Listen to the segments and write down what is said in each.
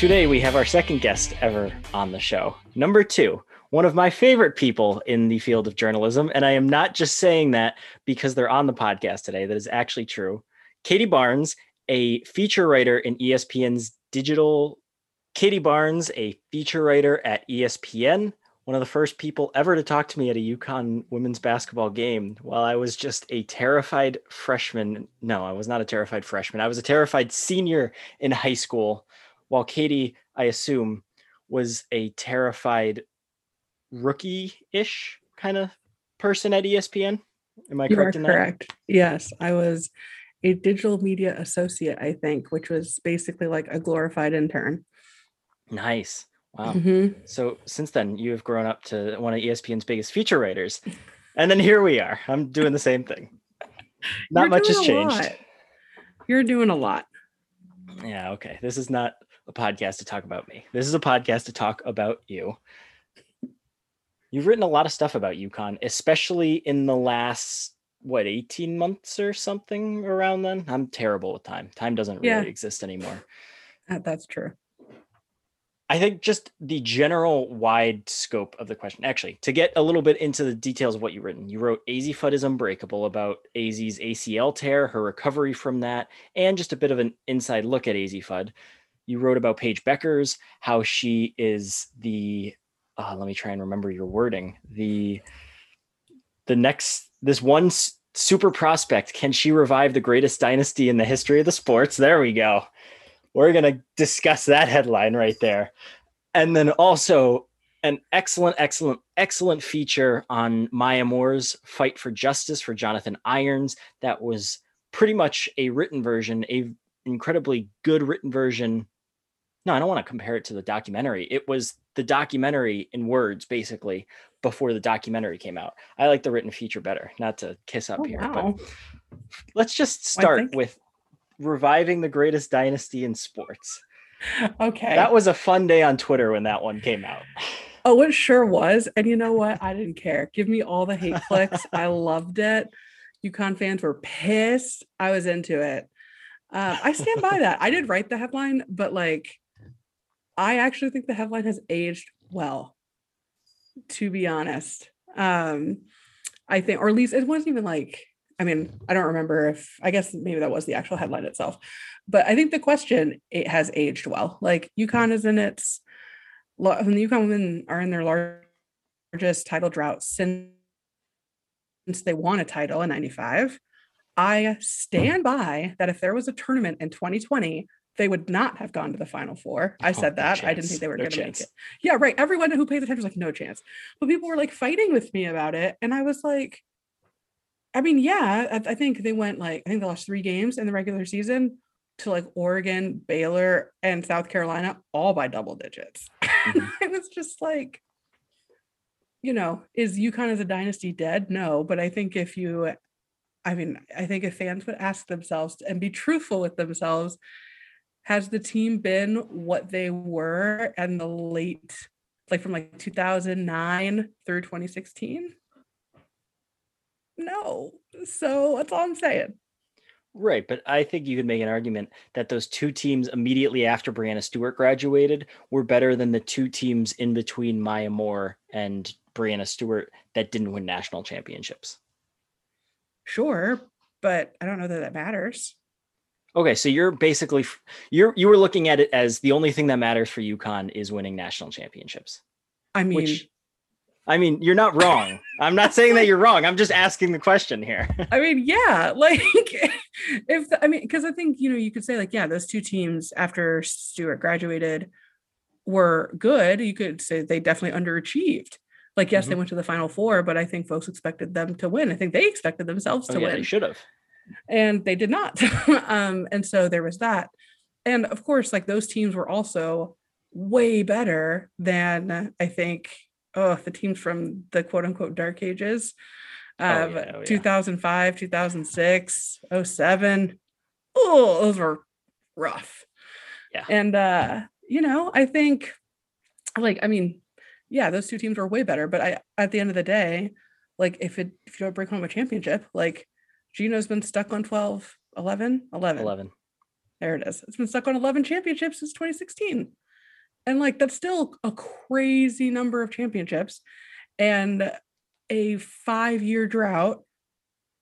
Today, we have our second guest ever on the show. Number two, one of my favorite people in the field of journalism. And I am not just saying that because they're on the podcast today, that is actually true. Katie Barnes, a feature writer in ESPN's digital. Katie Barnes, a feature writer at ESPN, one of the first people ever to talk to me at a UConn women's basketball game while I was just a terrified freshman. No, I was not a terrified freshman. I was a terrified senior in high school while Katie, I assume, was a terrified rookie-ish kind of person at ESPN. Am I you correct in correct. Yes, I was a digital media associate, I think, which was basically like a glorified intern. Nice. Wow. Mhm. So since then, you have grown up to one of ESPN's biggest feature writers. And then here we are. I'm doing the same thing. Not You're much has changed. lot. You're doing a lot. Yeah, okay. This is not a podcast to talk about me. This is a podcast to talk about you. You've written a lot of stuff about UConn, especially in the last what 18 months or something around then. I'm terrible with time. Time doesn't really Yeah. exist anymore. That- That's true. I think just the general wide scope of the question. Actually, to get a little bit into the details of what you've written, you wrote Azzi Fudd is Unbreakable about Azzi's ACL tear, her recovery from that, and just a bit of an inside look at Azzi Fudd. You wrote about Paige Bueckers, how she is the, uh, let me try and remember your wording, the, the next, this one super prospect, can she revive the greatest dynasty in the history of the sports? There we go we're going to discuss that headline right there. And then also an excellent, excellent, excellent feature on Maya Moore's fight for justice for Jonathan Irons. That was pretty much a written version, a incredibly good written version. No, I don't want to compare it to the documentary. It was the documentary in words, basically, before the documentary came out. I like the written feature better. Not to kiss up Oh, here, wow. but let's just start thank you. with reviving the greatest dynasty in sports. Okay. That was a fun day on Twitter when that one came out. oh, it sure was. And you know what? I didn't care. Give me all the hate clicks. I loved it. UConn fans were pissed. I was into it. Um, I stand by that. I did write the headline, but like, I actually think the headline has aged well. To be honest, um, I think, or at least it wasn't even like. I mean, I don't remember if I guess maybe that was the actual headline itself, but I think the question it has aged well. Like UConn is in its when the UConn women are in their largest title drought since since they won a title in 95 i stand by that if there was a tournament in 2020 they would not have gone to the final four. I Oh, said no that. I didn't think they were No going to make it. Yeah right. Everyone who pays attention was like no chance. But people were like fighting with me about it and i was like i mean yeah i, I think they went like i think they lost three games in the regular season to like oregon baylor and south carolina all by double digits Mhm. it was just like you know, is UConn as a dynasty dead? No, but I think if you, I mean, I think if fans would ask themselves and be truthful with themselves, has the team been what they were in the late, like from like 2009 through 2016? No. So that's all I'm saying. Right, but I think you could make an argument that those two teams immediately after Breanna Stewart graduated were better than the two teams in between Maya Moore and Breanna Stewart that didn't win national championships. Sure, but I don't know that that matters. Okay, so you're basically you're you were looking at it as the only thing that matters for UConn is winning national championships. I mean, Which I mean, you're not wrong. I'm not saying that you're wrong. I'm just asking the question here. I mean, yeah, like if the, I mean, because I think you know you could say like, yeah, those two teams after Stewart graduated were good. You could say they definitely underachieved. Like, yes, they Mhm. went to the final four, but I think folks expected them to win. I think they expected themselves Oh, to yeah, win they should have. and they did not. um, and so there was that. And of course, like those teams were also way better than I think oh the teams from the quote unquote dark ages Oh, yeah, oh, yeah. 2005, 2006, 07. Oh, those were rough. Yeah. And uh, you know, I think like I mean, yeah, those two teams were way better, but I at the end of the day, like if it if you don't bring home a championship, like Geno's been stuck on 12, 11, 11. 11. There it is. It's been stuck on 11 championships since 2016. And like that's still a crazy number of championships. And a five year drought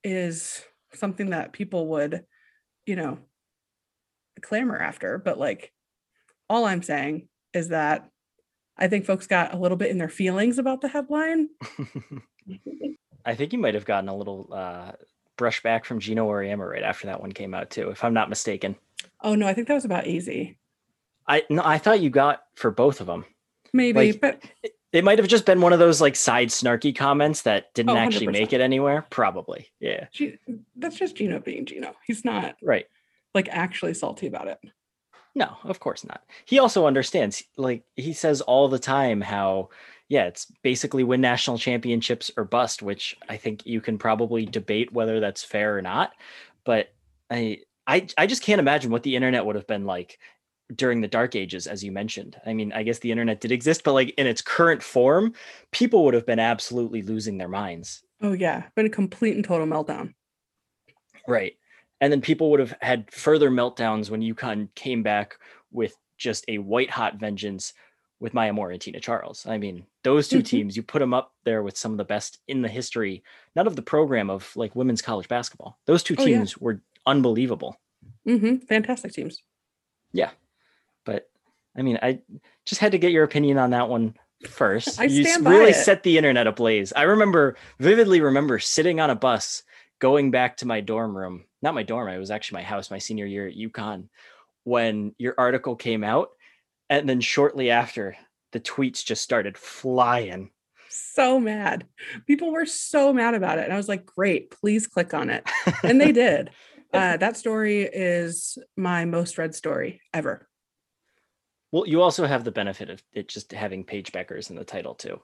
is something that people would, you know, clamor after. But like, all I'm saying is that I think folks got a little bit in their feelings about the headline. I think you might have gotten a little uh, brush back from Geno Auriemma right after that one came out too, if I'm not mistaken. Oh no, I think that was about Azzi. I no, I thought you got for both of them. Maybe, Like, but It, it might have just been one of those like side snarky comments that didn't Oh, actually make it anywhere. Probably, yeah, G- that's just Geno being Geno. He's not right. like actually salty about it. No, of course not. He also understands. Like he says all the time how, yeah, it's basically win national championships or bust. Which I think you can probably debate whether that's fair or not. But I, I, I just can't imagine what the internet would have been like during the dark ages, as you mentioned. I mean, I guess the internet did exist, but like in its current form, people would have been absolutely losing their minds. Oh yeah, been a complete and total meltdown. Right. And then people would have had further meltdowns when UConn came back with just a white hot vengeance with Maya Moore and Tina Charles. I mean, those 2 Mhm. teams, you put them up there with some of the best in the history, not of the program of like women's college basketball. Those two Oh, yeah. teams were unbelievable. mm-hmm. Fantastic teams. But I mean, I just had to get your opinion on that one first. I you s- stand by really it. set the internet ablaze. I remember vividly remember sitting on a bus going back to my dorm room, not my dorm, it was actually my house my senior year at UConn when your article came out and then shortly after the tweets just started flying. So mad. People were so mad about it. And I was like, great, please click on it. And they did. Uh, that story is my most read story ever. Well, you also have the benefit of it just having Paige Bueckers in the title too.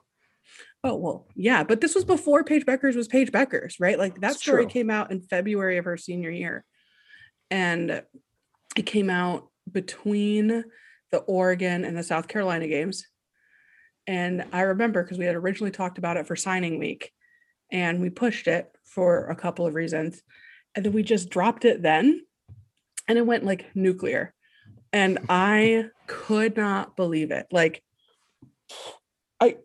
Oh, well, yeah. But this was before Paige Bueckers was Paige Bueckers, right? Like that It's story true. came out in February of her senior year. And it came out between the Oregon and the South Carolina games. And I remember because we had originally talked about it for signing week and we pushed it for a couple of reasons. And then we just dropped it then and it went like nuclear. And I could not believe it. Like, I,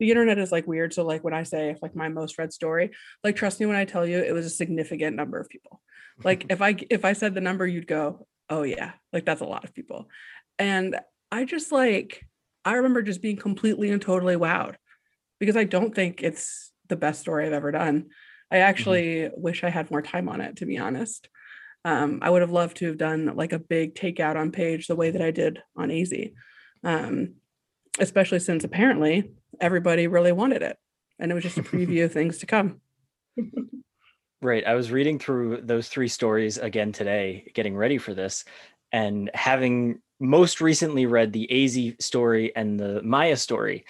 the internet is like weird. So, like, when I say like my most read story, like, trust me when I tell you it was a significant number of people. Like, if I, if I said the number, you'd go, oh, yeah, like that's a lot of people. And I just like, I remember just being completely and totally wowed because I don't think it's the best story I've ever done. I mm-hmm. actually wish I had more time on it, to be honest. Um, I would have loved to have done like a big takeout on Paige the way that I did on Azzi, um, especially since apparently everybody really wanted it. And it was just a preview of things to come. Right. I was reading through those three stories again today, getting ready for this, and having most recently read the Azzi story and the Maya story.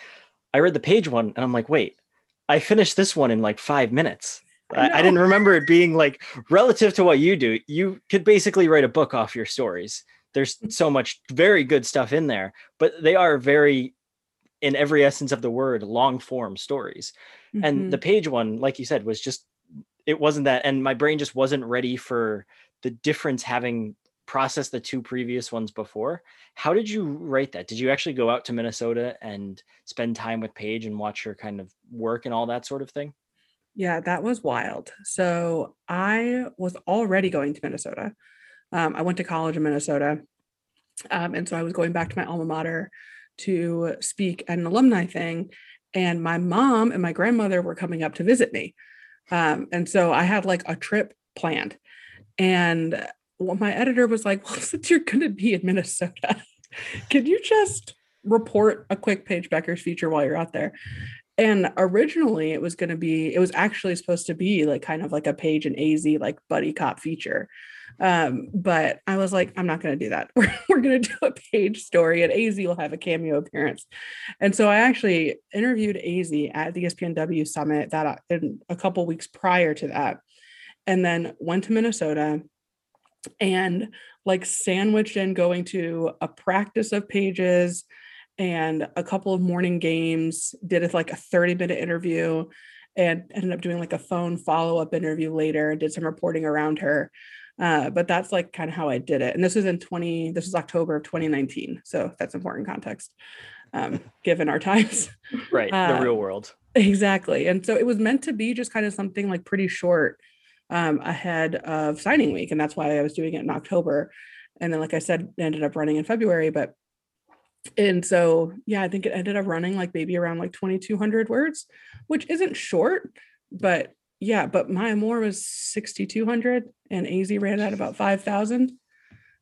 I read the Paige one and I'm like, wait, I finished this one in like five minutes. I I, I didn't remember it being like relative to what you do. You could basically write a book off your stories. There's mm. so much very good stuff in there, but they are very, in every essence of the word, long form stories. And mm-hmm. the Paige one like you said was just it wasn't that and my brain just wasn't ready for the difference having processed the two previous ones before. How did you write that? Did you actually go out to minnesota and spend time with paige and watch her kind of work and all that sort of thing Yeah, that was wild. So I was already going to Minnesota. Um, I went to college in Minnesota. Um, and so I was going back to my alma mater to speak at an alumni thing. And my mom and my grandmother were coming up to visit me. Um, and so I had like a trip planned. And well, my editor was like, Well, since you're going to be in Minnesota, can you just report a quick Paige Bueckers feature while you're out there? And originally it was going to be, it was actually supposed to be like kind of like a Paige and Azzi like buddy cop feature. Um, but I was like, I'm not going to do that. We're, we're going to do a Paige story and Azzi will have a cameo appearance. And so I actually interviewed Azzi at the ESPNW summit that uh, in a couple weeks prior to that. And then went to Minnesota and like sandwiched in going to a practice of Paige's and a couple of morning games, did it like a 30 minute interview and ended up doing like a phone follow up interview later and did some reporting around her. Uh, but that's like kind of how I did it. And this was in 20, this was October of 2019. So that's important context um, given our times. Right. The uh, real world. Exactly. And so it was meant to be just kind of something like pretty short um, ahead of signing week. And that's why I was doing it in October. And then, like I said, ended up running in February. But and so yeah i think it ended up running like maybe around like 2200 words which isn't short but yeah but maya moore was 6200 and Azzi ran at about 5000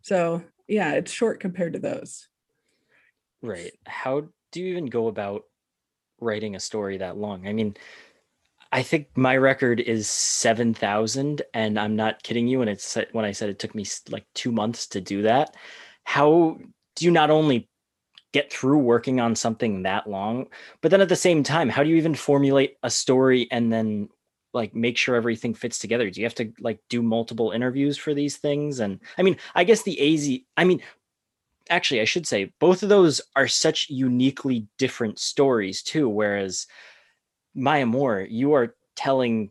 so yeah it's short compared to those. Right. How do you even go about writing a story that long? I mean i think my record is 7000 and i'm not kidding you when it's when i said it took me like two months to do that. How do you not only get through working on something that long but then at the same time how do you even formulate a story and then like make sure everything fits together? Do you have to like do multiple interviews for these things? And i mean i guess the Azzi i mean actually i should say both of those are such uniquely different stories too whereas maya moore you are telling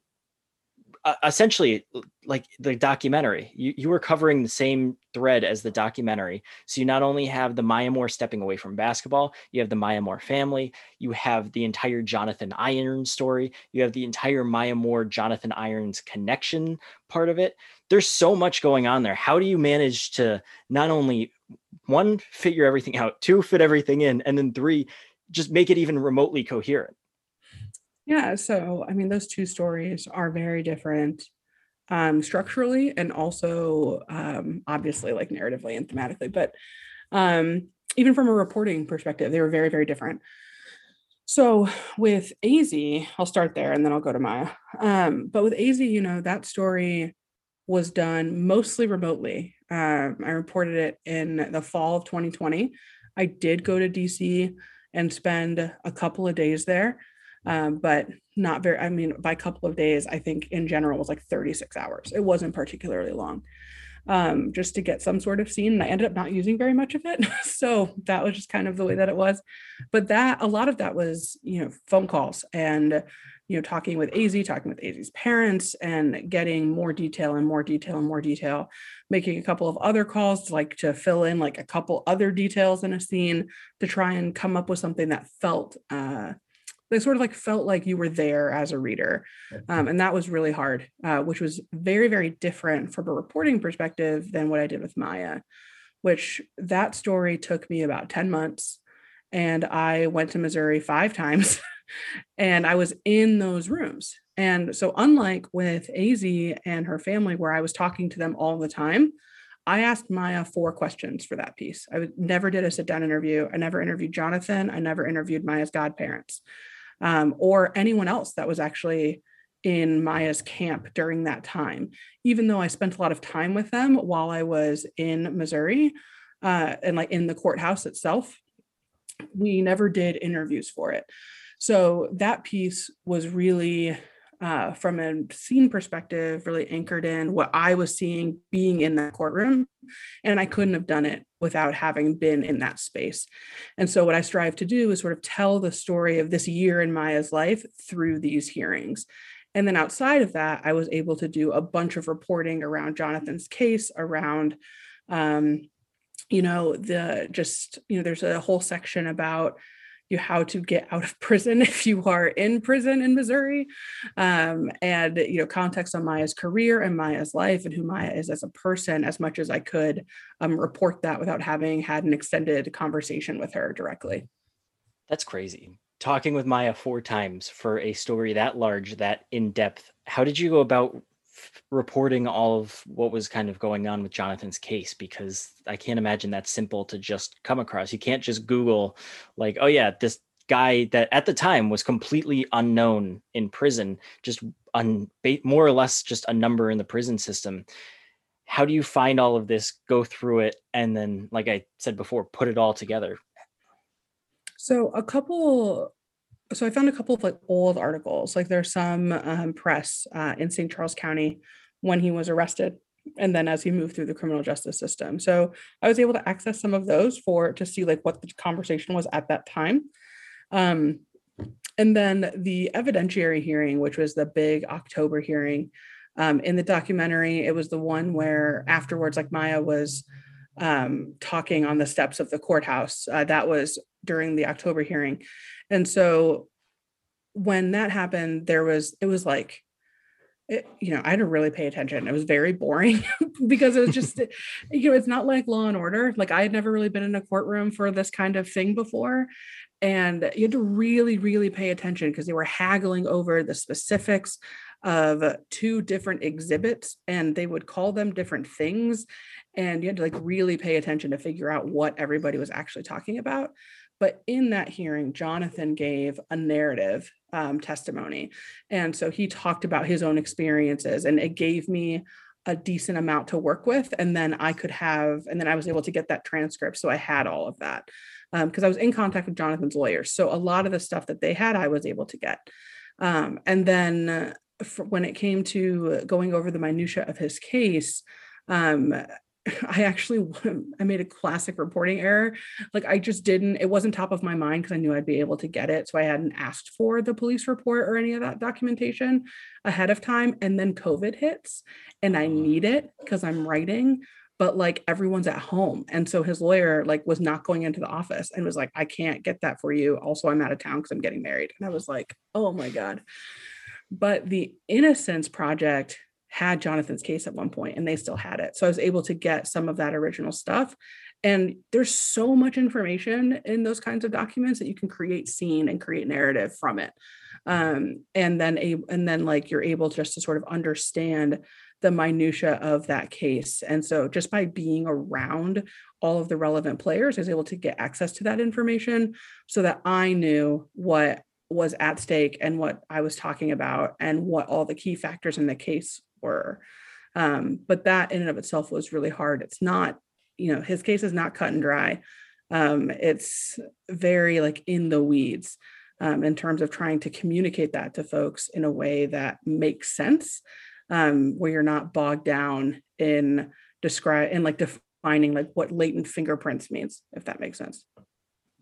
uh, essentially like the documentary. You, you were covering the same thread as the documentary. So you not only have the maya moore stepping away from basketball you have the maya moore family you have the entire jonathan irons story you have the entire maya moore jonathan irons connection part of it. There's so much going on there. How do you manage to not only one figure everything out two fit everything in and then three just make it even remotely coherent yeah, so I mean, those two stories are very different um, structurally and also um, obviously like narratively and thematically, but um, even from a reporting perspective, they were very, very different. So with Azzi, I'll start there and then I'll go to Maya. Um, but with Azzi, you know, that story was done mostly remotely. Um, I reported it in the fall of 2020. I did go to DC and spend a couple of days there um, but not very i mean by a couple of days i think in general was like 36 hours. It wasn't particularly long. Um, just to get some sort of scene and i ended up not using very much of it. So that was just kind of the way that it was. But that a lot of that was you know phone calls and you know talking with Azzi talking with Azzi's parents and getting more detail and more detail and more detail. Making a couple of other calls like to fill in like a couple other details in a scene to try and come up with something that felt uh, they sort of like felt like you were there as a reader um, and that was really hard uh, which was very very different from a reporting perspective than what i did with maya which that story took me about 10 months and i went to missouri five times and i was in those rooms and so unlike with Azzi and her family where i was talking to them all the time I asked Maya four questions for that piece. I never did a sit down interview. I never interviewed Jonathan. I never interviewed Maya's godparents um, or anyone else that was actually in Maya's camp during that time. Even though I spent a lot of time with them while I was in Missouri uh, and like in the courthouse itself, we never did interviews for it. So that piece was really uh, from a scene perspective, really anchored in what I was seeing being in that courtroom. And I couldn't have done it without having been in that space. And so, what I strive to do is sort of tell the story of this year in Maya's life through these hearings. And then outside of that, I was able to do a bunch of reporting around Jonathan's case, around, um, you know, the just, you know, there's a whole section about you how to get out of prison if you are in prison in Missouri, um, and you know context on Maya's career and Maya's life and who Maya is as a person as much as I could um, report that without having had an extended conversation with her directly. That's crazy. Talking with Maya four times for a story that large, that in depth. How did you go about reporting all of what was kind of going on with Jonathan's case because I can't imagine that simple to just come across. You can't just Google, like, oh, yeah, this guy that at the time was completely unknown in prison, just un, more or less just a number in the prison system. How do you find all of this, go through it, and then, like I said before, put it all together? So, a couple so I found a couple of like old articles. Like there's some um, press uh, in St. Charles County when he was arrested and then as he moved through the criminal justice system. So I was able to access some of those for to see like what the conversation was at that time. Um, and then the evidentiary hearing, which was the big October hearing, um, in the documentary, it was the one where afterwards, like Maya was um, talking on the steps of the courthouse. Uh, that was during the October hearing. And so when that happened, there was, it was like, it, you know, I had to really pay attention. It was very boring because it was just, you know, it's not like law and order. Like I had never really been in a courtroom for this kind of thing before. And you had to really, really pay attention because they were haggling over the specifics of two different exhibits and they would call them different things and you had to like really pay attention to figure out what everybody was actually talking about but in that hearing jonathan gave a narrative um, testimony. And so he talked about his own experiences and it gave me a decent amount to work with and then i could have and then i was able to get that transcript so i had all of that because um, i was in contact with jonathan's lawyers so a lot of the stuff that they had i was able to get. Um, and then when it came to going over the minutia of his case, um, I actually I made a classic reporting error. Like I just didn't it wasn't top of my mind because I knew I'd be able to get it. So I hadn't asked for the police report or any of that documentation ahead of time and then COVID hits and I need it because I'm writing but like everyone's at home and so his lawyer like was not going into the office and was like I can't get that for you. Also I'm out of town cuz I'm getting married. And I was like, "Oh my god." But the Innocence Project had Jonathan's case at one point and they still had it. So I was able to get some of that original stuff. And there's so much information in those kinds of documents that you can create scene and create narrative from it. Um, and then a and then like you're able just to sort of understand the minutia of that case. And so just by being around all of the relevant players, I was able to get access to that information so that I knew what was at stake and what I was talking about and what all the key factors in the case were. Um, but that in and of itself was really hard. It's not, you know, his case is not cut and dry. Um, it's very like in the weeds um, in terms of trying to communicate that to folks in a way that makes sense, um, where you're not bogged down in describe in like defining like what latent fingerprints means, if that makes sense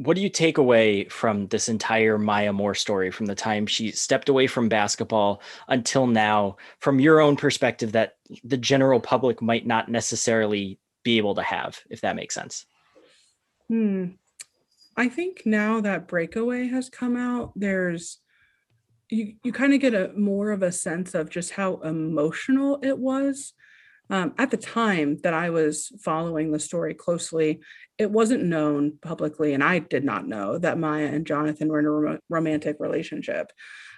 what do you take away from this entire Maya Moore story from the time she stepped away from basketball until now, from your own perspective, that the general public might not necessarily be able to have, if that makes sense? Hmm. I think now that Breakaway has come out, there's you you kind of get a more of a sense of just how emotional it was um, at the time that I was following the story closely, it wasn't known publicly, and I did not know that Maya and Jonathan were in a rom- romantic relationship.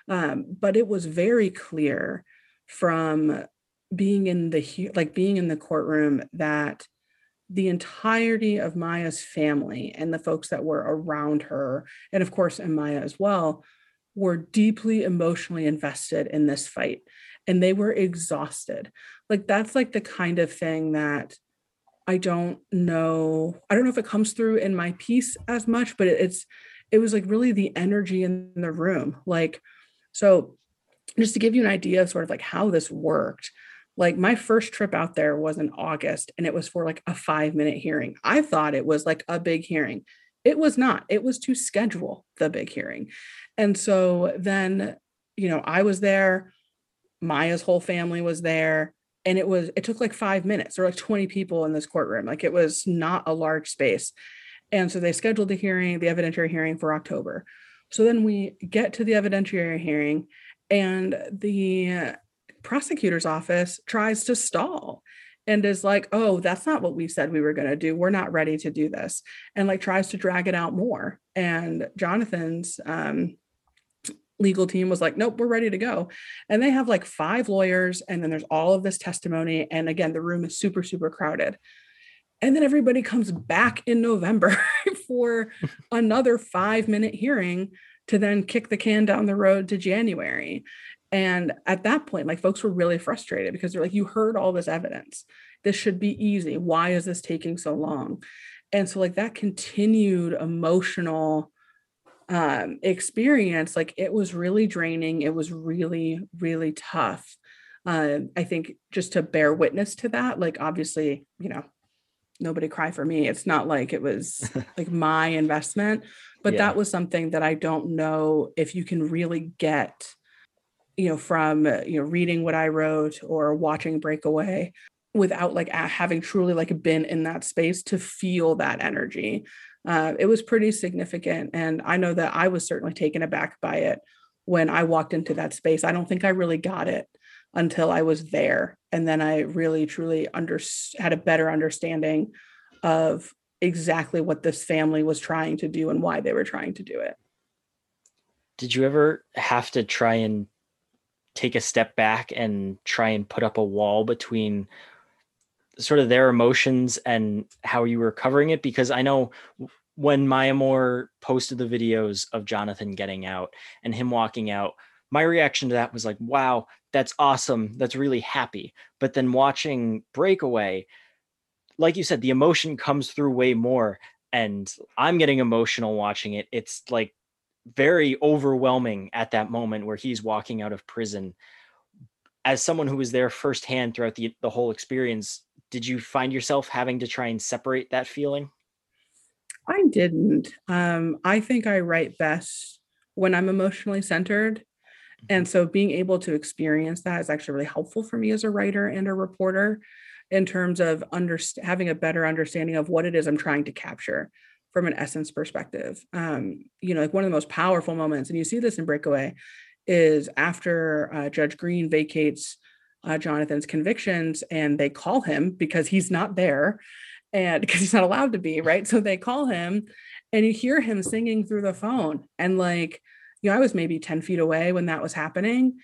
Um, but it was very clear from being in the like being in the courtroom that the entirety of Maya's family and the folks that were around her, and of course, and Maya as well, were deeply emotionally invested in this fight and they were exhausted. Like that's like the kind of thing that I don't know. I don't know if it comes through in my piece as much, but it's it was like really the energy in the room. Like so just to give you an idea of sort of like how this worked, like my first trip out there was in August and it was for like a 5 minute hearing. I thought it was like a big hearing. It was not. It was to schedule the big hearing. And so then, you know, I was there Maya's whole family was there. And it was, it took like five minutes. There were like 20 people in this courtroom. Like it was not a large space. And so they scheduled the hearing, the evidentiary hearing for October. So then we get to the evidentiary hearing, and the prosecutor's office tries to stall and is like, oh, that's not what we said we were going to do. We're not ready to do this. And like tries to drag it out more. And Jonathan's um, legal team was like, nope, we're ready to go. And they have like five lawyers, and then there's all of this testimony. And again, the room is super, super crowded. And then everybody comes back in November for another five minute hearing to then kick the can down the road to January. And at that point, like folks were really frustrated because they're like, you heard all this evidence. This should be easy. Why is this taking so long? And so, like, that continued emotional um, experience, like it was really draining. It was really, really tough. uh, I think just to bear witness to that, like obviously, you know, nobody cry for me. It's not like it was like my investment, but yeah. that was something that I don't know if you can really get, you know, from you know reading what I wrote or watching Breakaway without like having truly like been in that space to feel that energy. Uh, it was pretty significant, and I know that I was certainly taken aback by it when I walked into that space. I don't think I really got it until I was there. And then I really truly under, had a better understanding of exactly what this family was trying to do and why they were trying to do it. Did you ever have to try and take a step back and try and put up a wall between sort of their emotions and how you were covering it? Because I know when Maya Moore posted the videos of Jonathan getting out and him walking out, my reaction to that was like, wow, that's awesome. That's really happy. But then watching Breakaway, like you said, the emotion comes through way more. And I'm getting emotional watching it. It's like very overwhelming at that moment where he's walking out of prison. As someone who was there firsthand throughout the, the whole experience, did you find yourself having to try and separate that feeling? I didn't. Um, I think I write best when I'm emotionally centered. And so being able to experience that is actually really helpful for me as a writer and a reporter in terms of under, having a better understanding of what it is I'm trying to capture from an essence perspective. Um, you know, like one of the most powerful moments, and you see this in Breakaway, is after uh, Judge Green vacates uh, Jonathan's convictions and they call him because he's not there and because he's not allowed to be, right? So they call him and you hear him singing through the phone and like, you know, I was maybe 10 feet away when that was happening.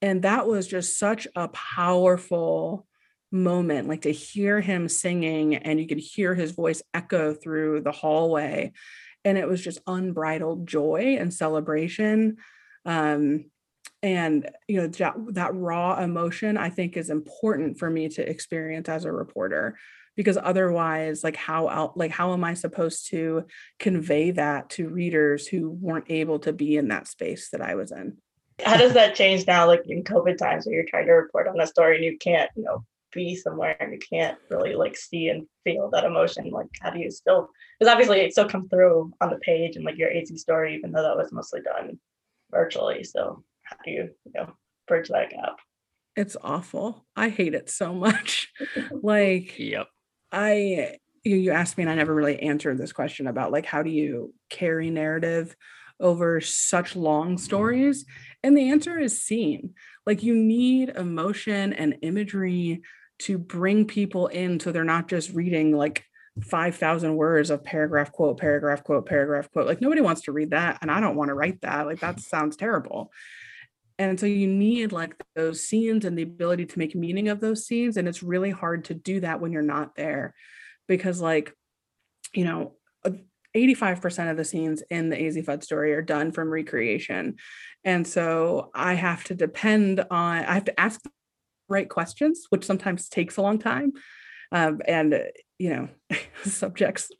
And that was just such a powerful moment, like to hear him singing and you could hear his voice echo through the hallway. And it was just unbridled joy and celebration. Um, and you know that, that raw emotion i think is important for me to experience as a reporter because otherwise like how out like how am i supposed to convey that to readers who weren't able to be in that space that i was in? How does that change now like in covid times where you're trying to report on a story and you can't you know be somewhere and you can't really like see and feel that emotion? Like how do you still because obviously it still comes through on the page and like your Azzi story even though that was mostly done virtually so how do you you know bridge that gap it's awful i hate it so much like yep I you, you asked me and I never really answered this question about like how do you carry narrative over such long stories? And the answer is scene. Like you need emotion and imagery to bring people in so they're not just reading like 5,000 words of paragraph quote, paragraph quote, paragraph quote. Like nobody wants to read that. And I don't want to write that. Like that sounds terrible. And so you need like those scenes and the ability to make meaning of those scenes. And it's really hard to do that when you're not there because, like, you know, 85% of the scenes in the Azzi Fudd story are done from recreation. And so I have to depend on, I have to ask the right questions, which sometimes takes a long time. Um, and, you know, subjects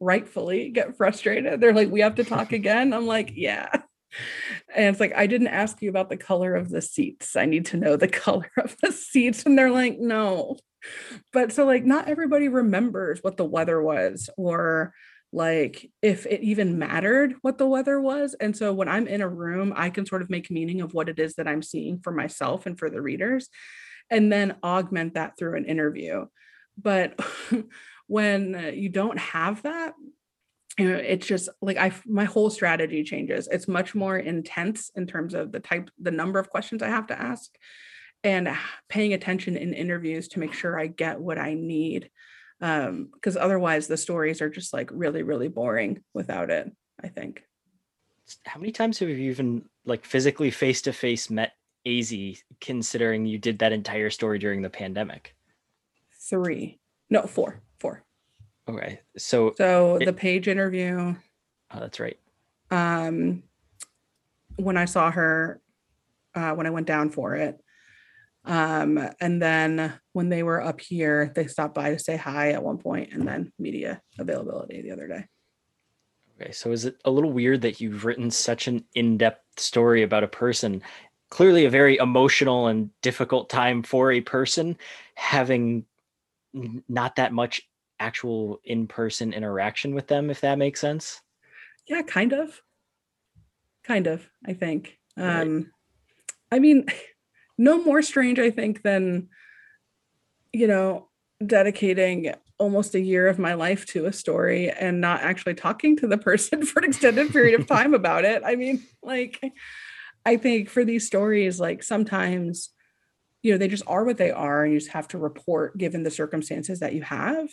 rightfully get frustrated. They're like, we have to talk again. I'm like, yeah and it's like, I didn't ask you about the color of the seats. I need to know the color of the seats. And they're like, no. But so, like, not everybody remembers what the weather was or like if it even mattered what the weather was. And so, when I'm in a room, I can sort of make meaning of what it is that I'm seeing for myself and for the readers, and then augment that through an interview. But when you don't have that, it's just like I my whole strategy changes. It's much more intense in terms of the type, the number of questions I have to ask, and paying attention in interviews to make sure I get what I need. Um, because otherwise the stories are just like really, really boring without it, I think. How many times have you even like physically face to face met Azzi considering you did that entire story during the pandemic? Three. No, four. Okay. So so it, the Paige interview. Oh, that's right. Um when I saw her uh when I went down for it. Um and then when they were up here, they stopped by to say hi at one point and then media availability the other day. Okay, so is it a little weird that you've written such an in-depth story about a person clearly a very emotional and difficult time for a person having not that much actual in-person interaction with them if that makes sense yeah kind of kind of i think right. um i mean no more strange i think than you know dedicating almost a year of my life to a story and not actually talking to the person for an extended period of time about it. I mean, like, I think for these stories, like sometimes, you know, they just are what they are, and you just have to report given the circumstances that you have.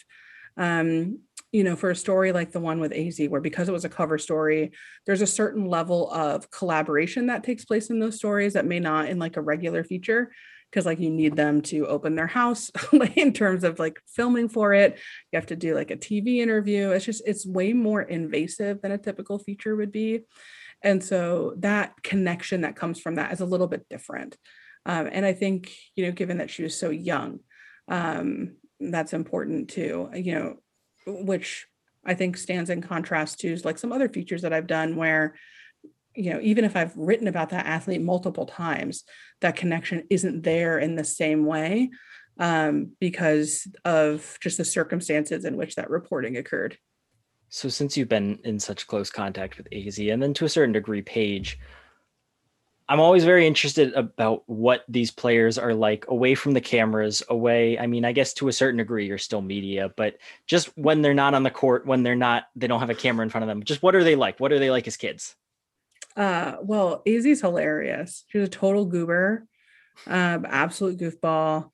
Um, you know, for a story like the one with Azzi, where because it was a cover story, there's a certain level of collaboration that takes place in those stories that may not in like a regular feature because like you need them to open their house in terms of like filming for it. You have to do like a tv interview. It's just it's way more invasive than a typical feature would be. And so that connection that comes from that is a little bit different. Um, and i think you know given that she was so young um, that's important too you know which i think stands in contrast to like some other features that i've done where you know even if i've written about that athlete multiple times that connection isn't there in the same way um, because of just the circumstances in which that reporting occurred. So since you've been in such close contact with Azzi and then to a certain degree paige i'm always very interested about what these players are like away from the cameras away i mean i guess to a certain degree you're still media but just when they're not on the court when they're not they don't have a camera in front of them just what are they like what are they like as kids uh, well, Azzi's hilarious. She's a total goober, um, absolute goofball,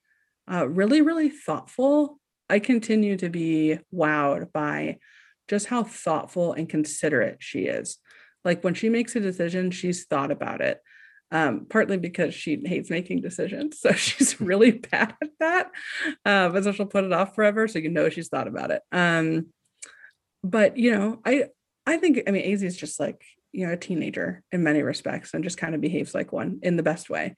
uh, really, really thoughtful. I continue to be wowed by just how thoughtful and considerate she is. Like when she makes a decision, she's thought about it. Um, partly because she hates making decisions. So she's really bad at that. Uh, but so she'll put it off forever. So you know she's thought about it. Um, but you know, I I think I mean Azzi is just like you know a teenager in many respects and just kind of behaves like one in the best way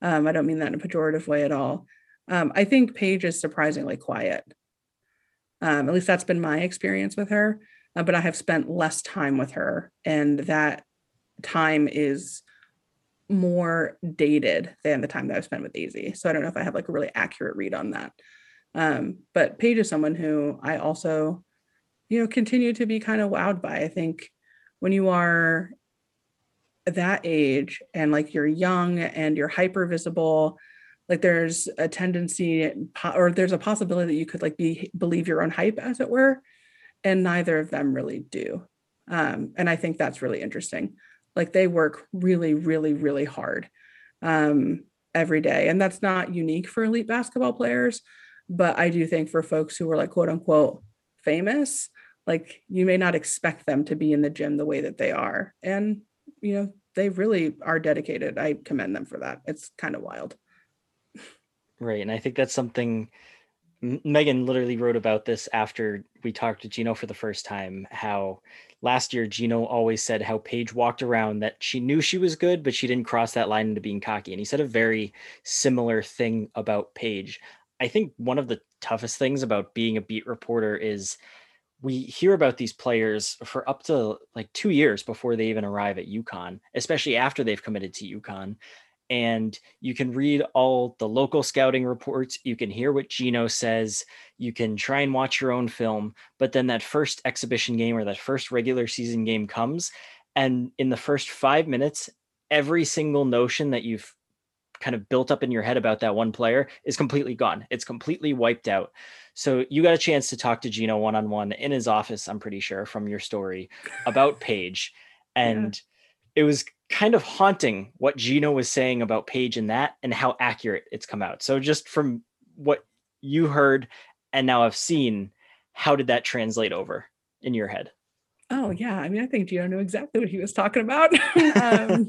um, i don't mean that in a pejorative way at all um, i think paige is surprisingly quiet um, at least that's been my experience with her uh, but i have spent less time with her and that time is more dated than the time that i've spent with Azzi so i don't know if i have like a really accurate read on that. Um, but paige is someone who i also you know continue to be kind of wowed by. I think when you are that age and like you're young and you're hyper visible like there's a tendency or there's a possibility that you could like be believe your own hype as it were and neither of them really do. Um, and i think that's really interesting like they work really really really hard um, every day. And that's not unique for elite basketball players but i do think for folks who are like quote unquote famous like you may not expect them to be in the gym the way that they are. And you know they really are dedicated. I commend them for that. It's kind of wild. Right and i think that's something megan literally wrote about this after we talked to Geno for the first time how last year Geno always said how paige walked around that she knew she was good but she didn't cross that line into being cocky and he said a very similar thing about paige i think one of the toughest things about being a beat reporter is we hear about these players for up to like two years before they even arrive at UConn, especially after they've committed to UConn. And you can read all the local scouting reports. You can hear what Geno says. You can try and watch your own film. But then that first exhibition game or that first regular season game comes. And in the first five minutes, every single notion that you've kind of built up in your head about that one player is completely gone. It's completely wiped out. So you got a chance to talk to Geno one on one in his office, I'm pretty sure, from your story about Paige. And yeah. it was kind of haunting what Geno was saying about Paige and that and how accurate it's come out. So just from what you heard and now I've seen, how did that translate over in your head? Oh yeah, I mean, I think Geno knew exactly what he was talking about. um,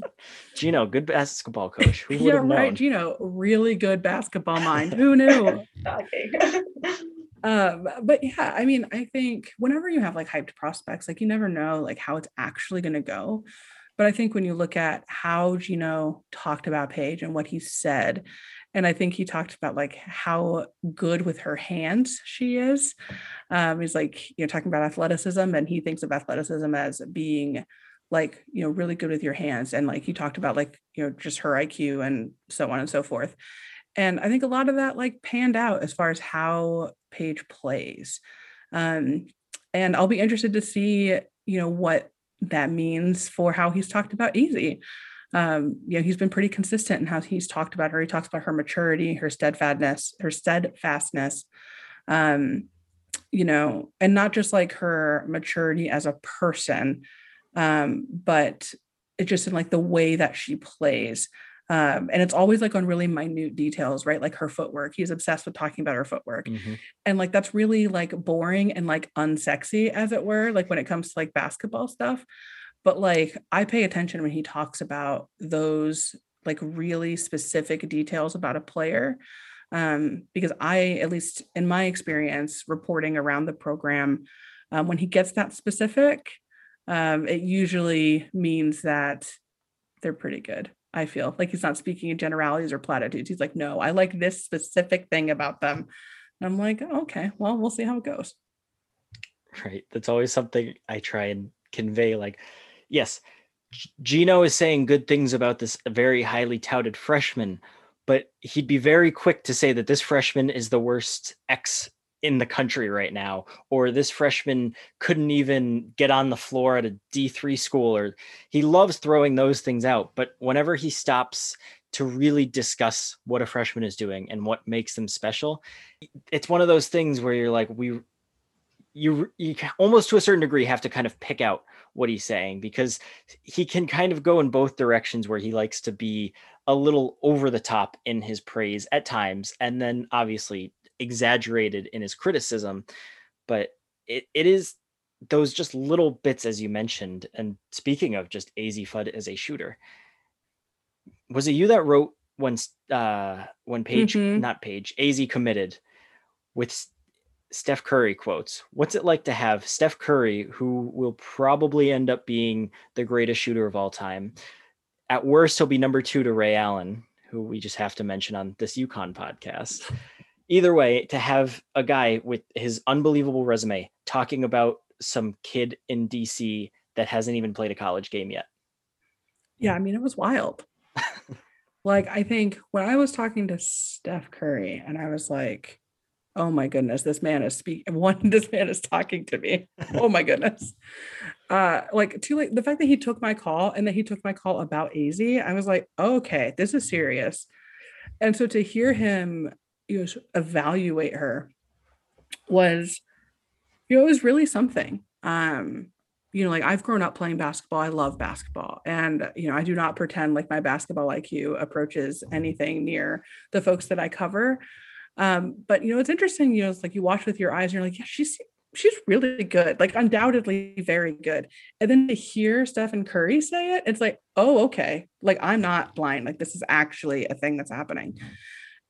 Geno, good basketball coach. Who yeah, right. Geno, really good basketball mind. Who knew? um, but yeah, I mean, I think whenever you have like hyped prospects, like you never know like how it's actually going to go. But I think when you look at how Geno talked about Paige and what he said, and I think he talked about like how good with her hands she is. Um, he's like, you know, talking about athleticism, and he thinks of athleticism as being like you know really good with your hands and like he talked about like you know just her IQ and so on and so forth and I think a lot of that like panned out as far as how Paige plays um and I'll be interested to see you know what that means for how he's talked about Azzi. Um you know he's been pretty consistent in how he's talked about her. He talks about her maturity her steadfastness her steadfastness. Um you know and not just like her maturity as a person um, but it's just in like the way that she plays. Um, and it's always like on really minute details, right? Like her footwork. He's obsessed with talking about her footwork. Mm-hmm. And like that's really like boring and like unsexy, as it were, like when it comes to like basketball stuff. But like I pay attention when he talks about those like really specific details about a player. Um, because I, at least in my experience reporting around the program, um, when he gets that specific, um, it usually means that they're pretty good. I feel like he's not speaking in generalities or platitudes. He's like, no, I like this specific thing about them. And I'm like, oh, okay, well, we'll see how it goes. Right. That's always something I try and convey. Like, yes, Geno is saying good things about this very highly touted freshman, but he'd be very quick to say that this freshman is the worst X in the country right now or this freshman couldn't even get on the floor at a D3 school or he loves throwing those things out but whenever he stops to really discuss what a freshman is doing and what makes them special it's one of those things where you're like we you you almost to a certain degree have to kind of pick out what he's saying because he can kind of go in both directions where he likes to be a little over the top in his praise at times and then obviously exaggerated in his criticism, but it, it is those just little bits as you mentioned. And speaking of just Azzi Fudd as a shooter, was it you that wrote when uh when Paige mm-hmm. not Paige Azzi committed with Steph Curry quotes. What's it like to have Steph Curry, who will probably end up being the greatest shooter of all time? At worst, he'll be number two to Ray Allen, who we just have to mention on this UConn podcast either way, to have a guy with his unbelievable resume talking about some kid in DC that hasn't even played a college game yet. Yeah, I mean, it was wild. like, I think when I was talking to Steph Curry and I was like, oh my goodness, this man is speaking, one, this man is talking to me. Oh my goodness. Uh, like, too late. The fact that he took my call and that he took my call about Azzi, I was like, okay, this is serious. And so to hear him you know, evaluate her was, you know, it was really something. Um, you know, like I've grown up playing basketball. I love basketball. And, you know, I do not pretend like my basketball IQ approaches anything near the folks that I cover. Um, but you know, it's interesting, you know, it's like you watch with your eyes and you're like, yeah, she's she's really good, like undoubtedly very good. And then to hear Stephen Curry say it, it's like, oh, okay. Like I'm not blind. Like this is actually a thing that's happening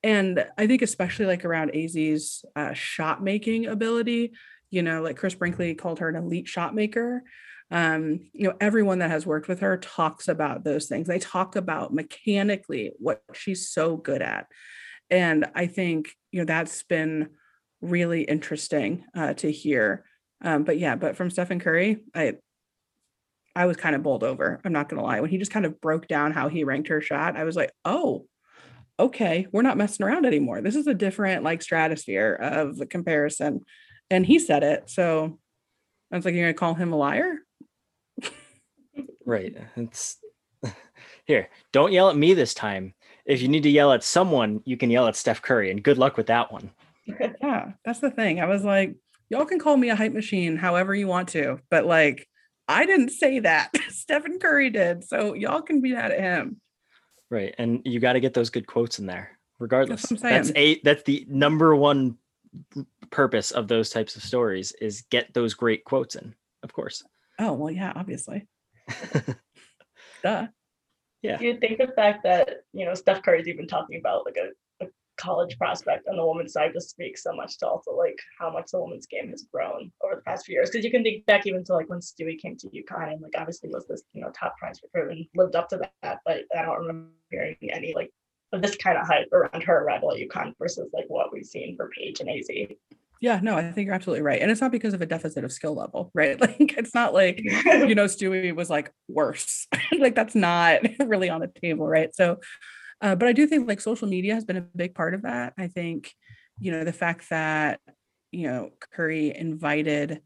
and I think especially like around Azzi's uh, shot making ability, you know, like Chris Brinkley called her an elite shot maker. Um, you know, everyone that has worked with her talks about those things. They talk about mechanically what she's so good at, and I think you know that's been really interesting uh, to hear. Um, but yeah, but from Stephen Curry, I I was kind of bowled over. I'm not gonna lie. When he just kind of broke down how he ranked her shot, I was like, oh, okay, we're not messing around anymore. This is a different like stratosphere of the comparison. And he said it. So I was like, you're gonna call him a liar? right. It's here. Don't yell at me this time. If you need to yell at someone, you can yell at Steph Curry, and good luck with that one. yeah, that's the thing. I was like, y'all can call me a hype machine however you want to, but like, I didn't say that. Stephen Curry did. So y'all can be mad at him. Right. And you got to get those good quotes in there, regardless. That's, that's a that's the number one purpose of those types of stories is get those great quotes in, of course. Oh, well, yeah, obviously. Duh. Yeah. You think the fact that, you know, Steph Curry's even talking about like a college prospect on the women's side just speaks so much to also like how much the women's game has grown over the past few years. Because you can think back even to like when Stewie came to UConn and like obviously was this you know top prize recruit and lived up to that. But I don't remember hearing any like of this kind of hype around her arrival at UConn versus like what we've seen for Paige and Azzi. Yeah, no, I think you're absolutely right. And it's not because of a deficit of skill level, right? Like it's not like, you know, Stewie was like worse. like that's not really on the table, right? So uh, but I do think like social media has been a big part of that. I think, you know, the fact that, you know, Curry invited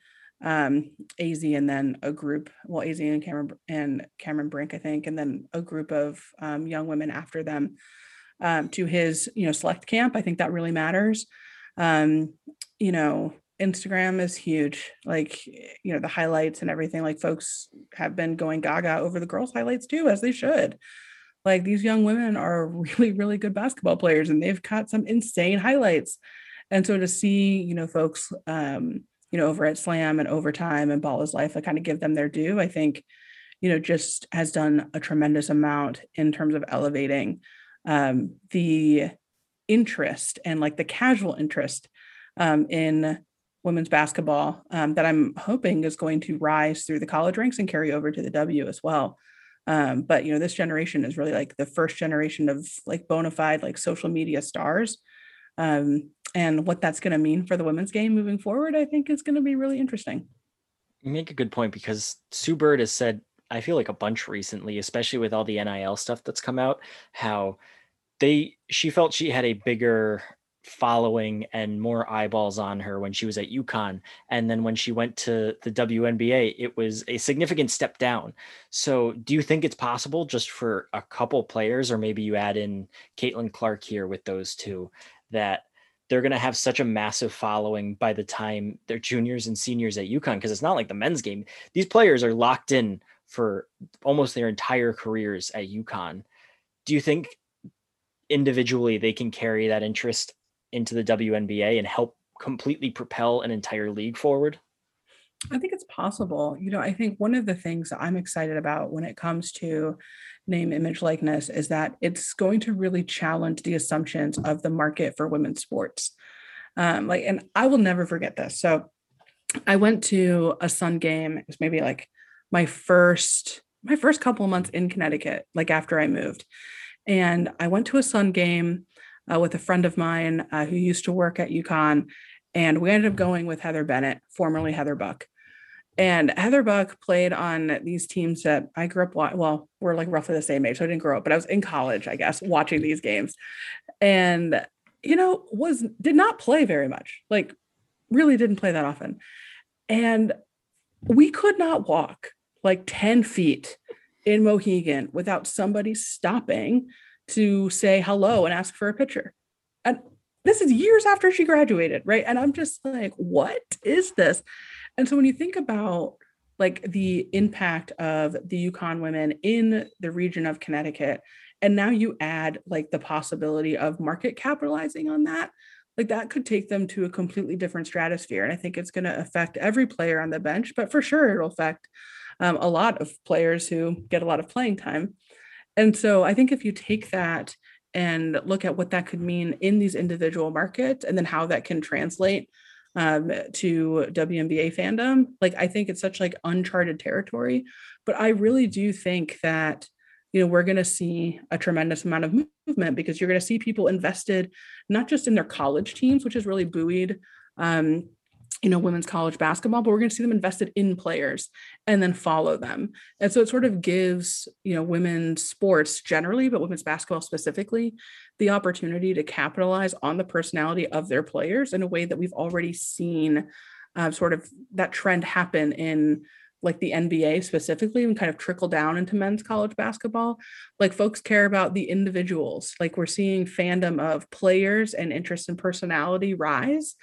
um Azzi and then a group, well, Azzi and Cameron and Cameron Brink, I think, and then a group of um, young women after them um, to his, you know, select camp. I think that really matters. Um, you know, Instagram is huge. Like, you know, the highlights and everything, like folks have been going gaga over the girls' highlights too, as they should like these young women are really really good basketball players and they've got some insane highlights. And so to see you know folks um you know over at slam and overtime and ball is life i kind of give them their due i think you know just has done a tremendous amount in terms of elevating um the interest and like the casual interest um in women's basketball um, that i'm hoping is going to rise through the college ranks and carry over to the w as well um, but you know this generation is really like the first generation of like bona fide like social media stars. Um, and what that's going to mean for the women's game moving forward i think is going to be really interesting. You make a good point because sue bird has said i feel like a bunch recently especially with all the nil stuff that's come out how they she felt she had a bigger following and more eyeballs on her when she was at UConn. And then when she went to the WNBA, it was a significant step down. So do you think it's possible just for a couple players, or maybe you add in Caitlin Clark here with those two, that they're going to have such a massive following by the time they're juniors and seniors at UConn? Because it's not like the men's game. These players are locked in for almost their entire careers at UConn. Do you think individually they can carry that interest into the WNBA and help completely propel an entire league forward? I think it's possible. You know, I think one of the things that I'm excited about when it comes to name, image, likeness is that it's going to really challenge the assumptions of the market for women's sports. Um, like, and I will never forget this. So I went to a Sun game. It was maybe like my first, my first couple months in Connecticut, like after I moved. And I went to a Sun game uh, with a friend of mine uh, who used to work at UConn. And we ended up going with Heather Bennett, formerly Heather Buck. And Heather Buck played on these teams that I grew up, well, we're like roughly the same age. So I didn't grow up, but I was in college, I guess, watching these games. And, you know, was did not play very much, like really didn't play that often. And we could not walk like 10 feet in Mohegan without somebody stopping to say hello and ask for a picture. And this is years after she graduated, right? And I'm just like, what is this? And so when you think about like the impact of the UConn women in the region of Connecticut, and now you add like the possibility of market capitalizing on that, like that could take them to a completely different stratosphere. And I think it's going to affect every player on the bench, but for sure it'll affect um, a lot of players who get a lot of playing time. And so I think if you take that and look at what that could mean in these individual markets and then how that can translate um, to WNBA fandom, like I think it's such like uncharted territory. But I really do think that you know we're going to see a tremendous amount of movement because you're going to see people invested not just in their college teams, which is really buoyed um, you know women's college basketball but we're going to see them invested in players and then follow them and so it sort of gives you know women's sports generally but women's basketball specifically the opportunity to capitalize on the personality of their players in a way that we've already seen uh, sort of that trend happen in like the NBA specifically and kind of trickle down into men's college basketball. Like folks care about the individuals. Like we're seeing fandom of players and interest in personality rise